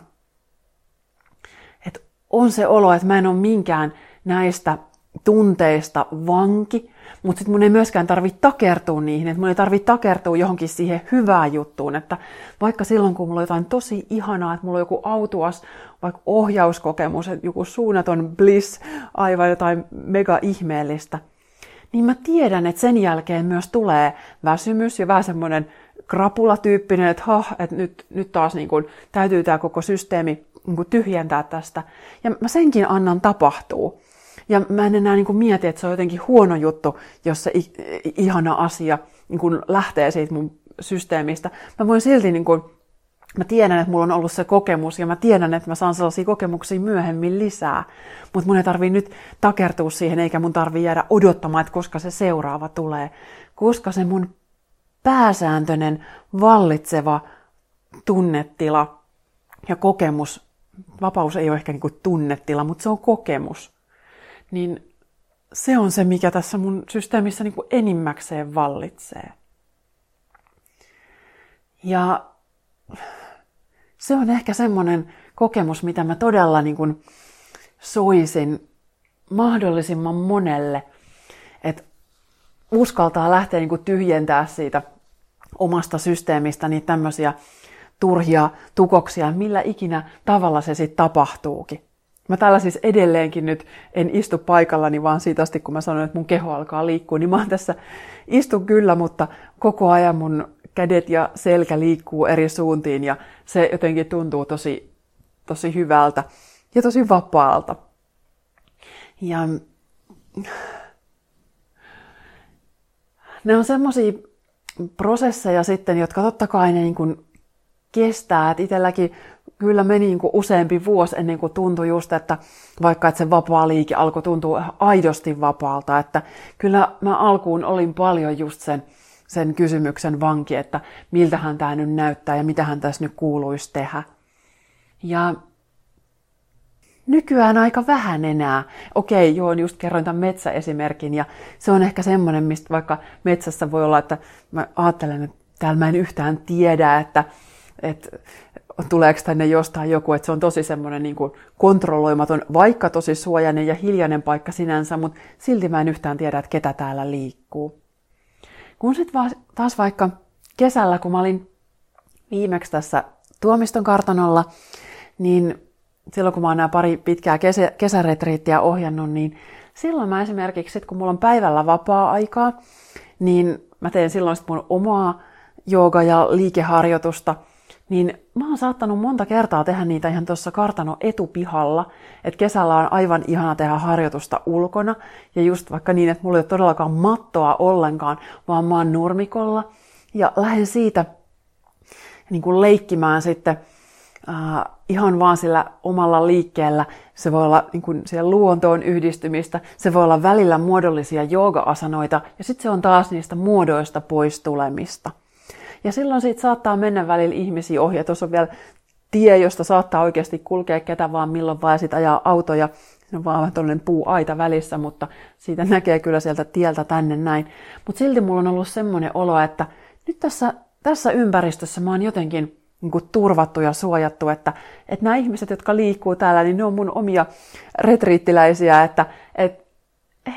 Speaker 1: on se olo, että mä en ole minkään näistä tunteista vanki, mutta sitten mun ei myöskään tarvitse takertua niihin, että mun ei tarvitse takertua johonkin siihen hyvään juttuun, että vaikka silloin kun mulla on jotain tosi ihanaa, että mulla on joku autuas, vaikka ohjauskokemus, että joku suunnaton bliss, aivan jotain mega ihmeellistä, niin mä tiedän, että sen jälkeen myös tulee väsymys ja vähän semmoinen krapulatyyppinen, että, ha, että nyt, nyt taas niin kun, täytyy tämä koko systeemi niin tyhjentää tästä. Ja mä senkin annan tapahtuu. Ja mä en enää niin kuin mieti, että se on jotenkin huono juttu, jos se ihana asia niin kuin lähtee siitä mun systeemistä. Mä voin silti, niin kuin, mä tiedän, että mulla on ollut se kokemus ja mä tiedän, että mä saan sellaisia kokemuksia myöhemmin lisää. Mutta mun ei tarvii nyt takertua siihen, eikä mun tarvii jäädä odottamaan, että koska se seuraava tulee. Koska se mun pääsääntöinen, vallitseva tunnetila ja kokemus vapaus ei ole ehkä niin kuin tunnetila, mutta se on kokemus. Niin se on se, mikä tässä mun systeemissä niin kuin enimmäkseen vallitsee. Ja se on ehkä semmoinen kokemus, mitä mä todella niin kuin soisin mahdollisimman monelle, että uskaltaa lähteä niin kuin tyhjentää siitä omasta systeemistä niitä tämmöisiä turhia tukoksia, millä ikinä tavalla se sitten tapahtuukin. Mä täällä siis edelleenkin nyt en istu paikallani, vaan siitä asti kun mä sanoin, että mun keho alkaa liikkua, niin mä oon tässä, istun kyllä, mutta koko ajan mun kädet ja selkä liikkuu eri suuntiin ja se jotenkin tuntuu tosi, tosi hyvältä ja tosi vapaalta. Ja ne on semmoisia prosesseja sitten, jotka totta kai ne niin kuin kestää. Että itselläkin kyllä meni niin kuin useampi vuosi ennen kuin tuntui just, että vaikka että se vapaa liike alkoi tuntua aidosti vapaalta, että kyllä mä alkuun olin paljon just sen, sen kysymyksen vanki, että miltähän tämä nyt näyttää ja mitähän tässä nyt kuuluisi tehdä. Ja nykyään aika vähän enää. Okei, joo, just kerroin tämän metsäesimerkin ja se on ehkä semmoinen, mistä vaikka metsässä voi olla, että mä ajattelen, että täällä mä en yhtään tiedä, että että tuleeko tänne jostain joku, että se on tosi semmoinen niin kontrolloimaton, vaikka tosi suojainen ja hiljainen paikka sinänsä, mutta silti mä en yhtään tiedä, että ketä täällä liikkuu. Kun sitten taas vaikka kesällä, kun mä olin viimeksi tässä Tuomiston kartanolla, niin silloin kun mä oon nämä pari pitkää kesä, kesäretriittiä ohjannut, niin silloin mä esimerkiksi, sit kun mulla on päivällä vapaa-aikaa, niin mä teen silloin sit mun omaa jooga- ja liikeharjoitusta, niin mä oon saattanut monta kertaa tehdä niitä ihan tuossa kartano etupihalla, että kesällä on aivan ihana tehdä harjoitusta ulkona, ja just vaikka niin, että mulla ei ole todellakaan mattoa ollenkaan, vaan mä oon nurmikolla, ja lähden siitä niin kuin leikkimään sitten äh, ihan vaan sillä omalla liikkeellä. Se voi olla niin kuin siellä luontoon yhdistymistä, se voi olla välillä muodollisia jooga-asanoita, ja sitten se on taas niistä muodoista pois tulemista. Ja silloin siitä saattaa mennä välillä ihmisiä ohi, ja tuossa on vielä tie, josta saattaa oikeasti kulkea ketä vaan milloin vaan, sitten ajaa autoja, se on vaan tuollainen puuaita välissä, mutta siitä näkee kyllä sieltä tieltä tänne näin. Mutta silti mulla on ollut semmoinen olo, että nyt tässä, tässä ympäristössä mä oon jotenkin niin kuin turvattu ja suojattu, että, että nämä ihmiset, jotka liikkuu täällä, niin ne on mun omia retriittiläisiä, että, että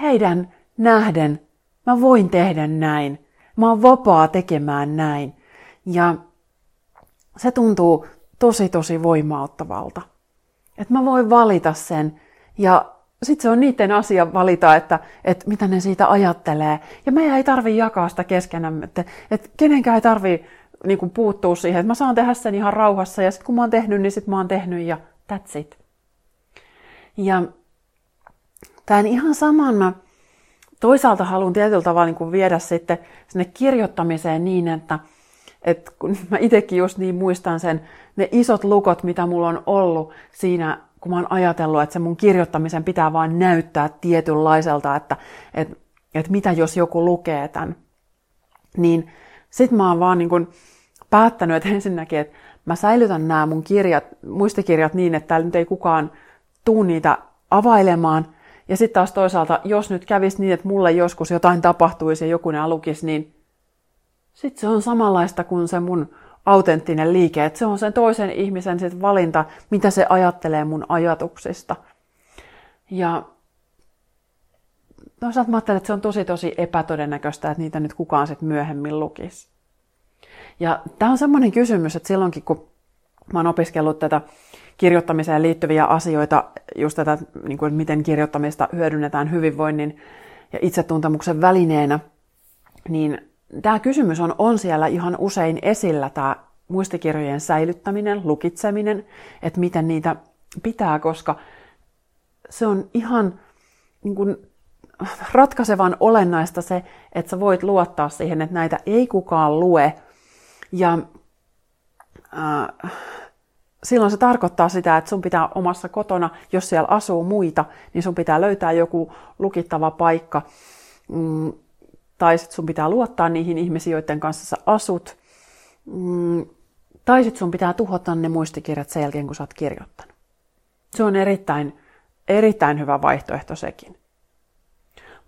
Speaker 1: heidän nähden mä voin tehdä näin. Mä oon vapaa tekemään näin. Ja se tuntuu tosi tosi voimauttavalta. Että mä voin valita sen ja sitten se on niiden asia valita, että, että mitä ne siitä ajattelee. Ja meidän ei tarvi jakaa sitä keskenämme, että, että kenenkään ei tarvi niin kuin puuttua siihen, että mä saan tehdä sen ihan rauhassa ja sitten kun mä oon tehnyt, niin sitten mä oon tehnyt ja that's it. Ja tämän ihan saman mä toisaalta haluan tietyllä tavalla niin kuin viedä sitten sinne kirjoittamiseen niin, että, että kun mä itsekin just niin muistan sen, ne isot lukot, mitä mulla on ollut siinä, kun mä oon ajatellut, että se mun kirjoittamisen pitää vain näyttää tietynlaiselta, että, että, että mitä jos joku lukee tämän. Niin sit mä oon vaan niin kuin päättänyt, että ensinnäkin, että mä säilytän nämä mun kirjat, muistikirjat niin, että täällä nyt ei kukaan tuu niitä availemaan, ja sitten taas toisaalta, jos nyt kävisi niin, että mulle joskus jotain tapahtuisi ja joku nämä lukisi, niin sitten se on samanlaista kuin se mun autenttinen liike. Että se on sen toisen ihmisen sit valinta, mitä se ajattelee mun ajatuksista. Ja toisaalta mä ajattelen, että se on tosi tosi epätodennäköistä, että niitä nyt kukaan sitten myöhemmin lukisi. Ja tämä on semmoinen kysymys, että silloinkin kun mä oon opiskellut tätä kirjoittamiseen liittyviä asioita, just tätä, niin kuin, miten kirjoittamista hyödynnetään hyvinvoinnin ja itsetuntemuksen välineenä, niin tämä kysymys on, on siellä ihan usein esillä, tämä muistikirjojen säilyttäminen, lukitseminen, että miten niitä pitää, koska se on ihan niin kuin, ratkaisevan olennaista se, että sä voit luottaa siihen, että näitä ei kukaan lue. Ja äh, silloin se tarkoittaa sitä, että sun pitää omassa kotona, jos siellä asuu muita, niin sun pitää löytää joku lukittava paikka. Mm, tai sitten sun pitää luottaa niihin ihmisiin, joiden kanssa sä asut. Mm, tai sitten sun pitää tuhota ne muistikirjat sen jälkeen, kun sä oot kirjoittanut. Se on erittäin, erittäin hyvä vaihtoehto sekin.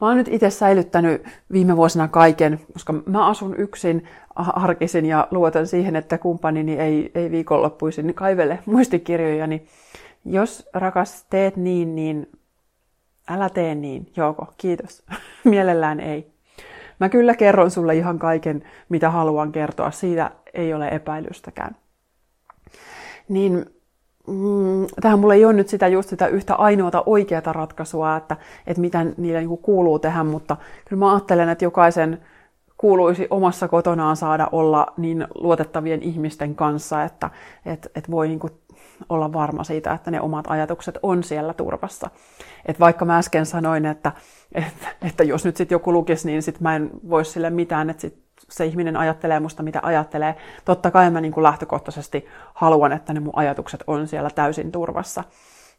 Speaker 1: Mä oon nyt itse säilyttänyt viime vuosina kaiken, koska mä asun yksin, arkisin ja luotan siihen, että kumppanini ei, ei viikonloppuisin kaivele muistikirjoja, niin jos rakas teet niin, niin älä tee niin. Joko, kiitos. Mielellään ei. Mä kyllä kerron sulle ihan kaiken, mitä haluan kertoa. Siitä ei ole epäilystäkään. Niin mm, tähän mulla ei ole nyt sitä just sitä yhtä ainoata oikeata ratkaisua, että, että mitä niille niin kuuluu tehdä, mutta kyllä mä ajattelen, että jokaisen kuuluisi omassa kotonaan saada olla niin luotettavien ihmisten kanssa, että et, et voi niin kuin olla varma siitä, että ne omat ajatukset on siellä turvassa. Et vaikka mä äsken sanoin, että, että, että jos nyt sitten joku lukisi, niin sitten mä en voisi sille mitään, että sit se ihminen ajattelee musta, mitä ajattelee. Totta kai mä niin kuin lähtökohtaisesti haluan, että ne mun ajatukset on siellä täysin turvassa.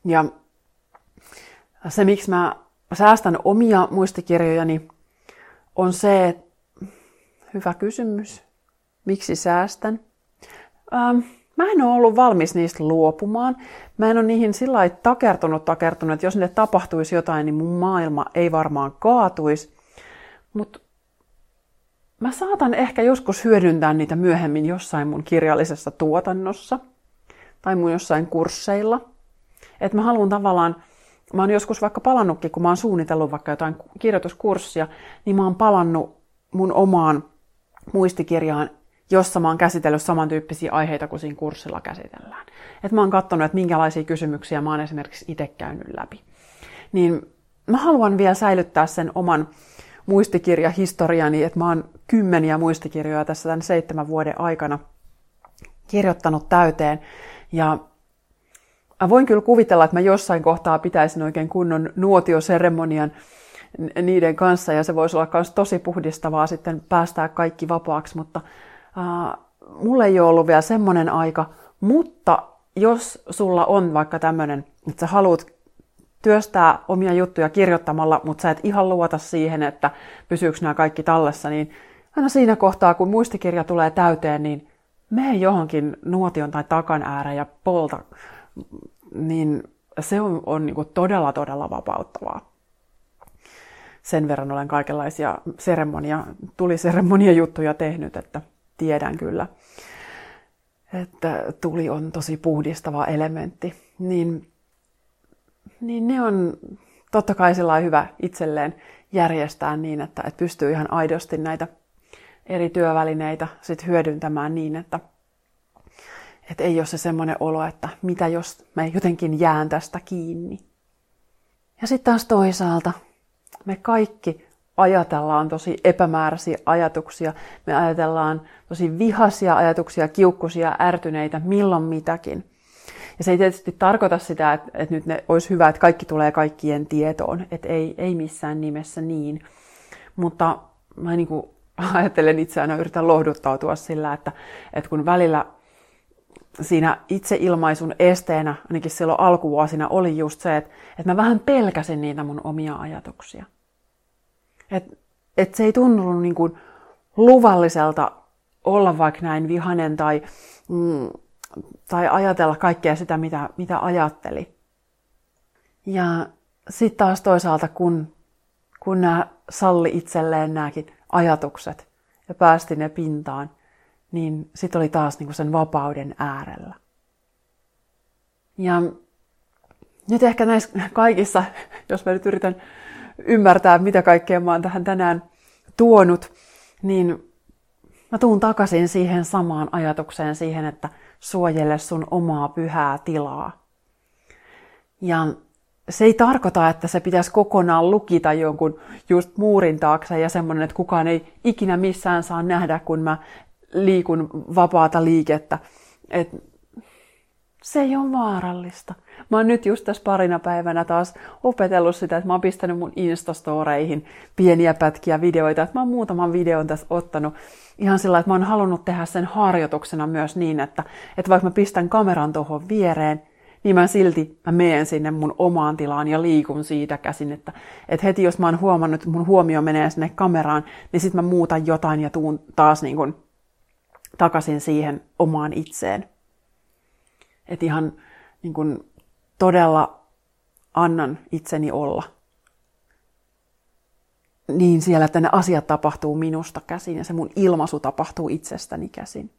Speaker 1: Ja se, miksi mä säästän omia muistikirjojani, on se, että hyvä kysymys. Miksi säästän? Ähm, mä en ole ollut valmis niistä luopumaan. Mä en ole niihin sillä lailla takertunut, takertunut, että jos niille tapahtuisi jotain, niin mun maailma ei varmaan kaatuisi. Mutta mä saatan ehkä joskus hyödyntää niitä myöhemmin jossain mun kirjallisessa tuotannossa tai mun jossain kursseilla. Että mä haluan tavallaan, mä oon joskus vaikka palannutkin, kun mä oon suunnitellut vaikka jotain kirjoituskurssia, niin mä oon palannut mun omaan muistikirjaan jossa mä oon käsitellyt samantyyppisiä aiheita kuin siinä kurssilla käsitellään. Että mä oon katsonut, että minkälaisia kysymyksiä mä oon esimerkiksi itse käynyt läpi. Niin mä haluan vielä säilyttää sen oman muistikirjahistoriani, että mä oon kymmeniä muistikirjoja tässä tämän seitsemän vuoden aikana kirjoittanut täyteen. Ja voin kyllä kuvitella, että mä jossain kohtaa pitäisin oikein kunnon nuotioseremonian niiden kanssa, ja se voisi olla myös tosi puhdistavaa sitten päästää kaikki vapaaksi, mutta äh, mulla ei ole ollut vielä semmoinen aika, mutta jos sulla on vaikka tämmöinen, että sä haluat työstää omia juttuja kirjoittamalla, mutta sä et ihan luota siihen, että pysyykö nämä kaikki tallessa, niin aina siinä kohtaa, kun muistikirja tulee täyteen, niin mene johonkin nuotion tai takan ääreen ja polta, niin se on, on niin kuin todella, todella vapauttavaa. Sen verran olen kaikenlaisia seremonia, tuliseremonia juttuja tehnyt, että tiedän kyllä, että tuli on tosi puhdistava elementti. Niin niin ne on totta kai hyvä itselleen järjestää niin, että, että pystyy ihan aidosti näitä eri työvälineitä sit hyödyntämään niin, että, että ei ole se semmoinen olo, että mitä jos mä jotenkin jään tästä kiinni. Ja sitten taas toisaalta me kaikki ajatellaan tosi epämääräisiä ajatuksia. Me ajatellaan tosi vihaisia ajatuksia, kiukkusia, ärtyneitä, milloin mitäkin. Ja se ei tietysti tarkoita sitä, että, että nyt ne olisi hyvä, että kaikki tulee kaikkien tietoon. Että ei, ei missään nimessä niin. Mutta mä niin kuin ajattelen itse aina yritän lohduttautua sillä, että, että kun välillä siinä itseilmaisun esteenä, ainakin silloin alkuvuosina, oli just se, että, että mä vähän pelkäsin niitä mun omia ajatuksia. Että et se ei tuntunut niin kuin luvalliselta olla vaikka näin vihanen tai mm, tai ajatella kaikkea sitä, mitä, mitä ajatteli. Ja sitten taas toisaalta, kun, kun nämä salli itselleen nämäkin ajatukset ja päästi ne pintaan, niin sitten oli taas niin sen vapauden äärellä. Ja nyt ehkä näissä kaikissa, jos mä nyt yritän ymmärtää, mitä kaikkea mä oon tähän tänään tuonut, niin mä tuun takaisin siihen samaan ajatukseen, siihen, että suojele sun omaa pyhää tilaa. Ja se ei tarkoita, että se pitäisi kokonaan lukita jonkun just muurin taakse ja semmoinen, että kukaan ei ikinä missään saa nähdä, kun mä liikun vapaata liikettä. Et se ei ole vaarallista. Mä oon nyt just tässä parina päivänä taas opetellut sitä, että mä oon pistänyt mun Instastoreihin pieniä pätkiä videoita. Että mä oon muutaman videon tässä ottanut ihan sillä, että mä oon halunnut tehdä sen harjoituksena myös niin, että, että vaikka mä pistän kameran tuohon viereen, niin mä silti mä meen sinne mun omaan tilaan ja liikun siitä käsin, että, että heti jos mä oon huomannut, että mun huomio menee sinne kameraan, niin sitten mä muutan jotain ja tuun taas niin kuin takaisin siihen omaan itseen. Että ihan niin kuin todella annan itseni olla. Niin siellä, että ne asiat tapahtuu minusta käsin ja se mun ilmaisu tapahtuu itsestäni käsin.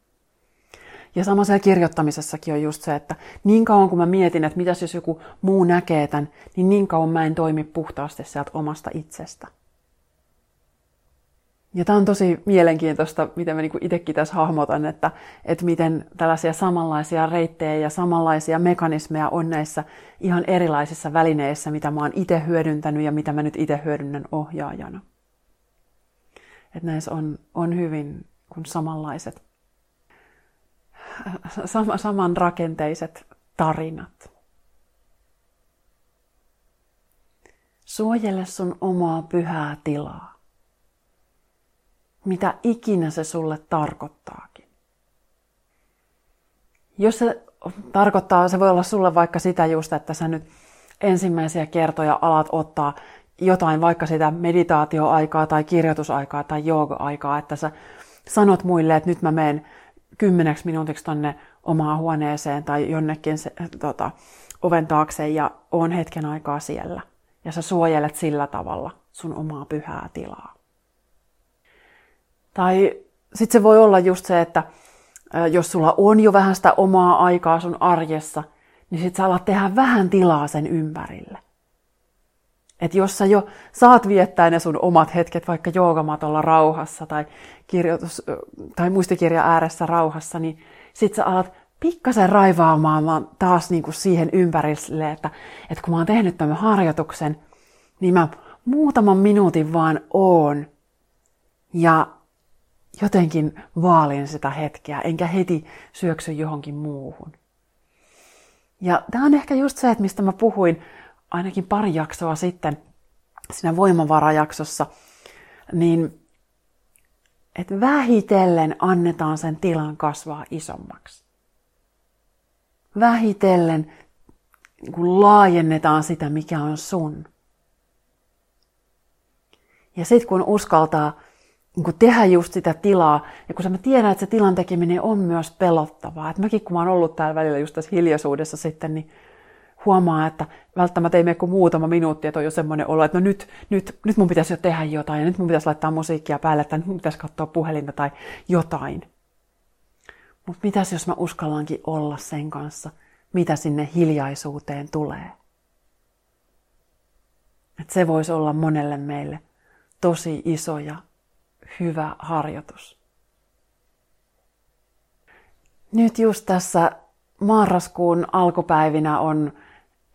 Speaker 1: Ja sama siellä kirjoittamisessakin on just se, että niin kauan kun mä mietin, että mitäs jos joku muu näkee tämän, niin niin kauan mä en toimi puhtaasti sieltä omasta itsestä. Ja tämä on tosi mielenkiintoista, miten mä niinku itsekin tässä hahmotan, että, että miten tällaisia samanlaisia reittejä ja samanlaisia mekanismeja on näissä ihan erilaisissa välineissä, mitä mä oon itse hyödyntänyt ja mitä mä nyt itse hyödynnän ohjaajana. Että näissä on, on hyvin kun samanlaiset, sama, samanrakenteiset tarinat. Suojele sun omaa pyhää tilaa mitä ikinä se sulle tarkoittaakin. Jos se tarkoittaa, se voi olla sulle vaikka sitä just, että sä nyt ensimmäisiä kertoja alat ottaa jotain, vaikka sitä meditaatioaikaa tai kirjoitusaikaa tai jooga-aikaa, että sä sanot muille, että nyt mä menen kymmeneksi minuutiksi tonne omaan huoneeseen tai jonnekin se, tota, oven taakse ja on hetken aikaa siellä. Ja sä suojelet sillä tavalla sun omaa pyhää tilaa. Tai sitten se voi olla just se, että jos sulla on jo vähän sitä omaa aikaa sun arjessa, niin sit sä alat tehdä vähän tilaa sen ympärille. Että jos sä jo saat viettää ne sun omat hetket vaikka joogamatolla rauhassa tai, kirjoitus, tai muistikirja ääressä rauhassa, niin sit sä alat pikkasen raivaamaan taas niin kuin siihen ympärille, että, että kun mä oon tehnyt tämän harjoituksen, niin mä muutaman minuutin vaan oon ja jotenkin vaalin sitä hetkeä, enkä heti syöksy johonkin muuhun. Ja tämä on ehkä just se, että mistä mä puhuin ainakin pari jaksoa sitten siinä voimavarajaksossa, niin että vähitellen annetaan sen tilan kasvaa isommaksi. Vähitellen kun laajennetaan sitä, mikä on sun. Ja sitten kun uskaltaa niin kun tehdä just sitä tilaa, ja kun mä tiedän, että se tilan tekeminen on myös pelottavaa. Että mäkin kun mä oon ollut täällä välillä just tässä hiljaisuudessa sitten, niin huomaa, että välttämättä ei mene kuin muutama minuutti, että on jo semmoinen olo, että no nyt, nyt, nyt mun pitäisi jo tehdä jotain, ja nyt mun pitäisi laittaa musiikkia päälle, tai nyt mun pitäisi katsoa puhelinta tai jotain. Mutta mitäs jos mä uskallankin olla sen kanssa, mitä sinne hiljaisuuteen tulee? Et se voisi olla monelle meille tosi iso ja hyvä harjoitus. Nyt just tässä marraskuun alkupäivinä on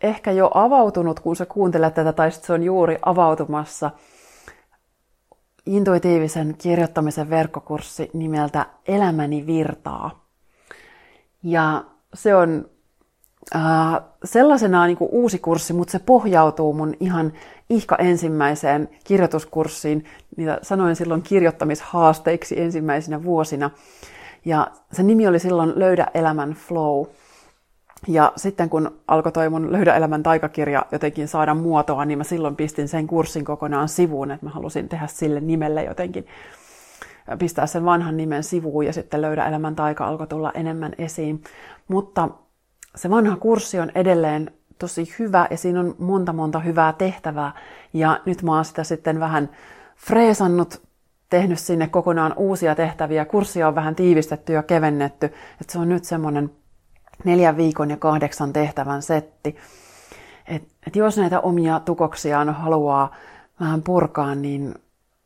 Speaker 1: ehkä jo avautunut, kun sä kuuntelet tätä, tai se on juuri avautumassa intuitiivisen kirjoittamisen verkkokurssi nimeltä Elämäni virtaa. Ja se on äh, sellaisenaan niin uusi kurssi, mutta se pohjautuu mun ihan ihka ensimmäiseen kirjoituskurssiin. Niitä sanoin silloin kirjoittamishaasteiksi ensimmäisinä vuosina. Ja se nimi oli silloin Löydä elämän flow. Ja sitten kun alkoi toi mun Löydä elämän taikakirja jotenkin saada muotoa, niin mä silloin pistin sen kurssin kokonaan sivuun, että mä halusin tehdä sille nimelle jotenkin pistää sen vanhan nimen sivuun ja sitten Löydä elämän taika alkoi tulla enemmän esiin. Mutta se vanha kurssi on edelleen tosi hyvä ja siinä on monta monta hyvää tehtävää. Ja nyt mä oon sitä sitten vähän freesannut, tehnyt sinne kokonaan uusia tehtäviä. Kurssia on vähän tiivistetty ja kevennetty. Että se on nyt semmoinen neljän viikon ja kahdeksan tehtävän setti. Et, et jos näitä omia tukoksiaan haluaa vähän purkaa, niin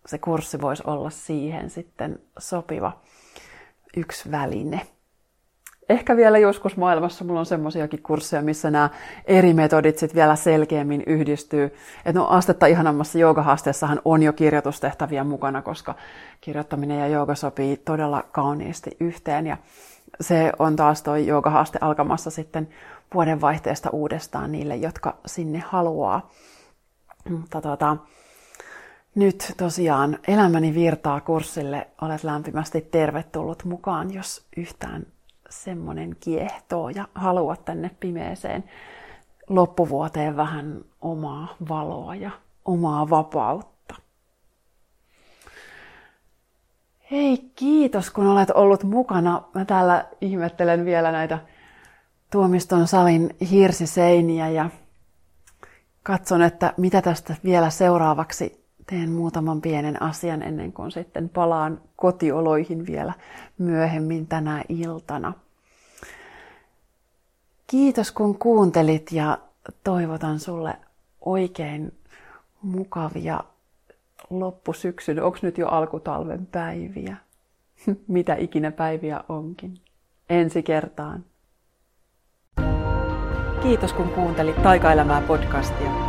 Speaker 1: se kurssi voisi olla siihen sitten sopiva yksi väline. Ehkä vielä joskus maailmassa mulla on semmoisiakin kursseja, missä nämä eri metodit sitten vielä selkeämmin yhdistyy. Että no astetta ihanammassa joogahaasteessahan on jo kirjoitustehtäviä mukana, koska kirjoittaminen ja jooga sopii todella kauniisti yhteen. Ja se on taas tuo joogahaaste alkamassa sitten vuodenvaihteesta uudestaan niille, jotka sinne haluaa. Mutta tota, nyt tosiaan Elämäni virtaa kurssille olet lämpimästi tervetullut mukaan, jos yhtään semmoinen kiehtoo ja haluat tänne pimeeseen loppuvuoteen vähän omaa valoa ja omaa vapautta. Hei, kiitos kun olet ollut mukana. Mä täällä ihmettelen vielä näitä tuomiston salin hirsiseiniä ja katson, että mitä tästä vielä seuraavaksi teen muutaman pienen asian ennen kuin sitten palaan kotioloihin vielä myöhemmin tänä iltana. Kiitos kun kuuntelit ja toivotan sulle oikein mukavia loppusyksyn. Onko nyt jo alkutalven päiviä? Mitä ikinä päiviä onkin. Ensi kertaan. Kiitos kun kuuntelit Taikaelämää podcastia.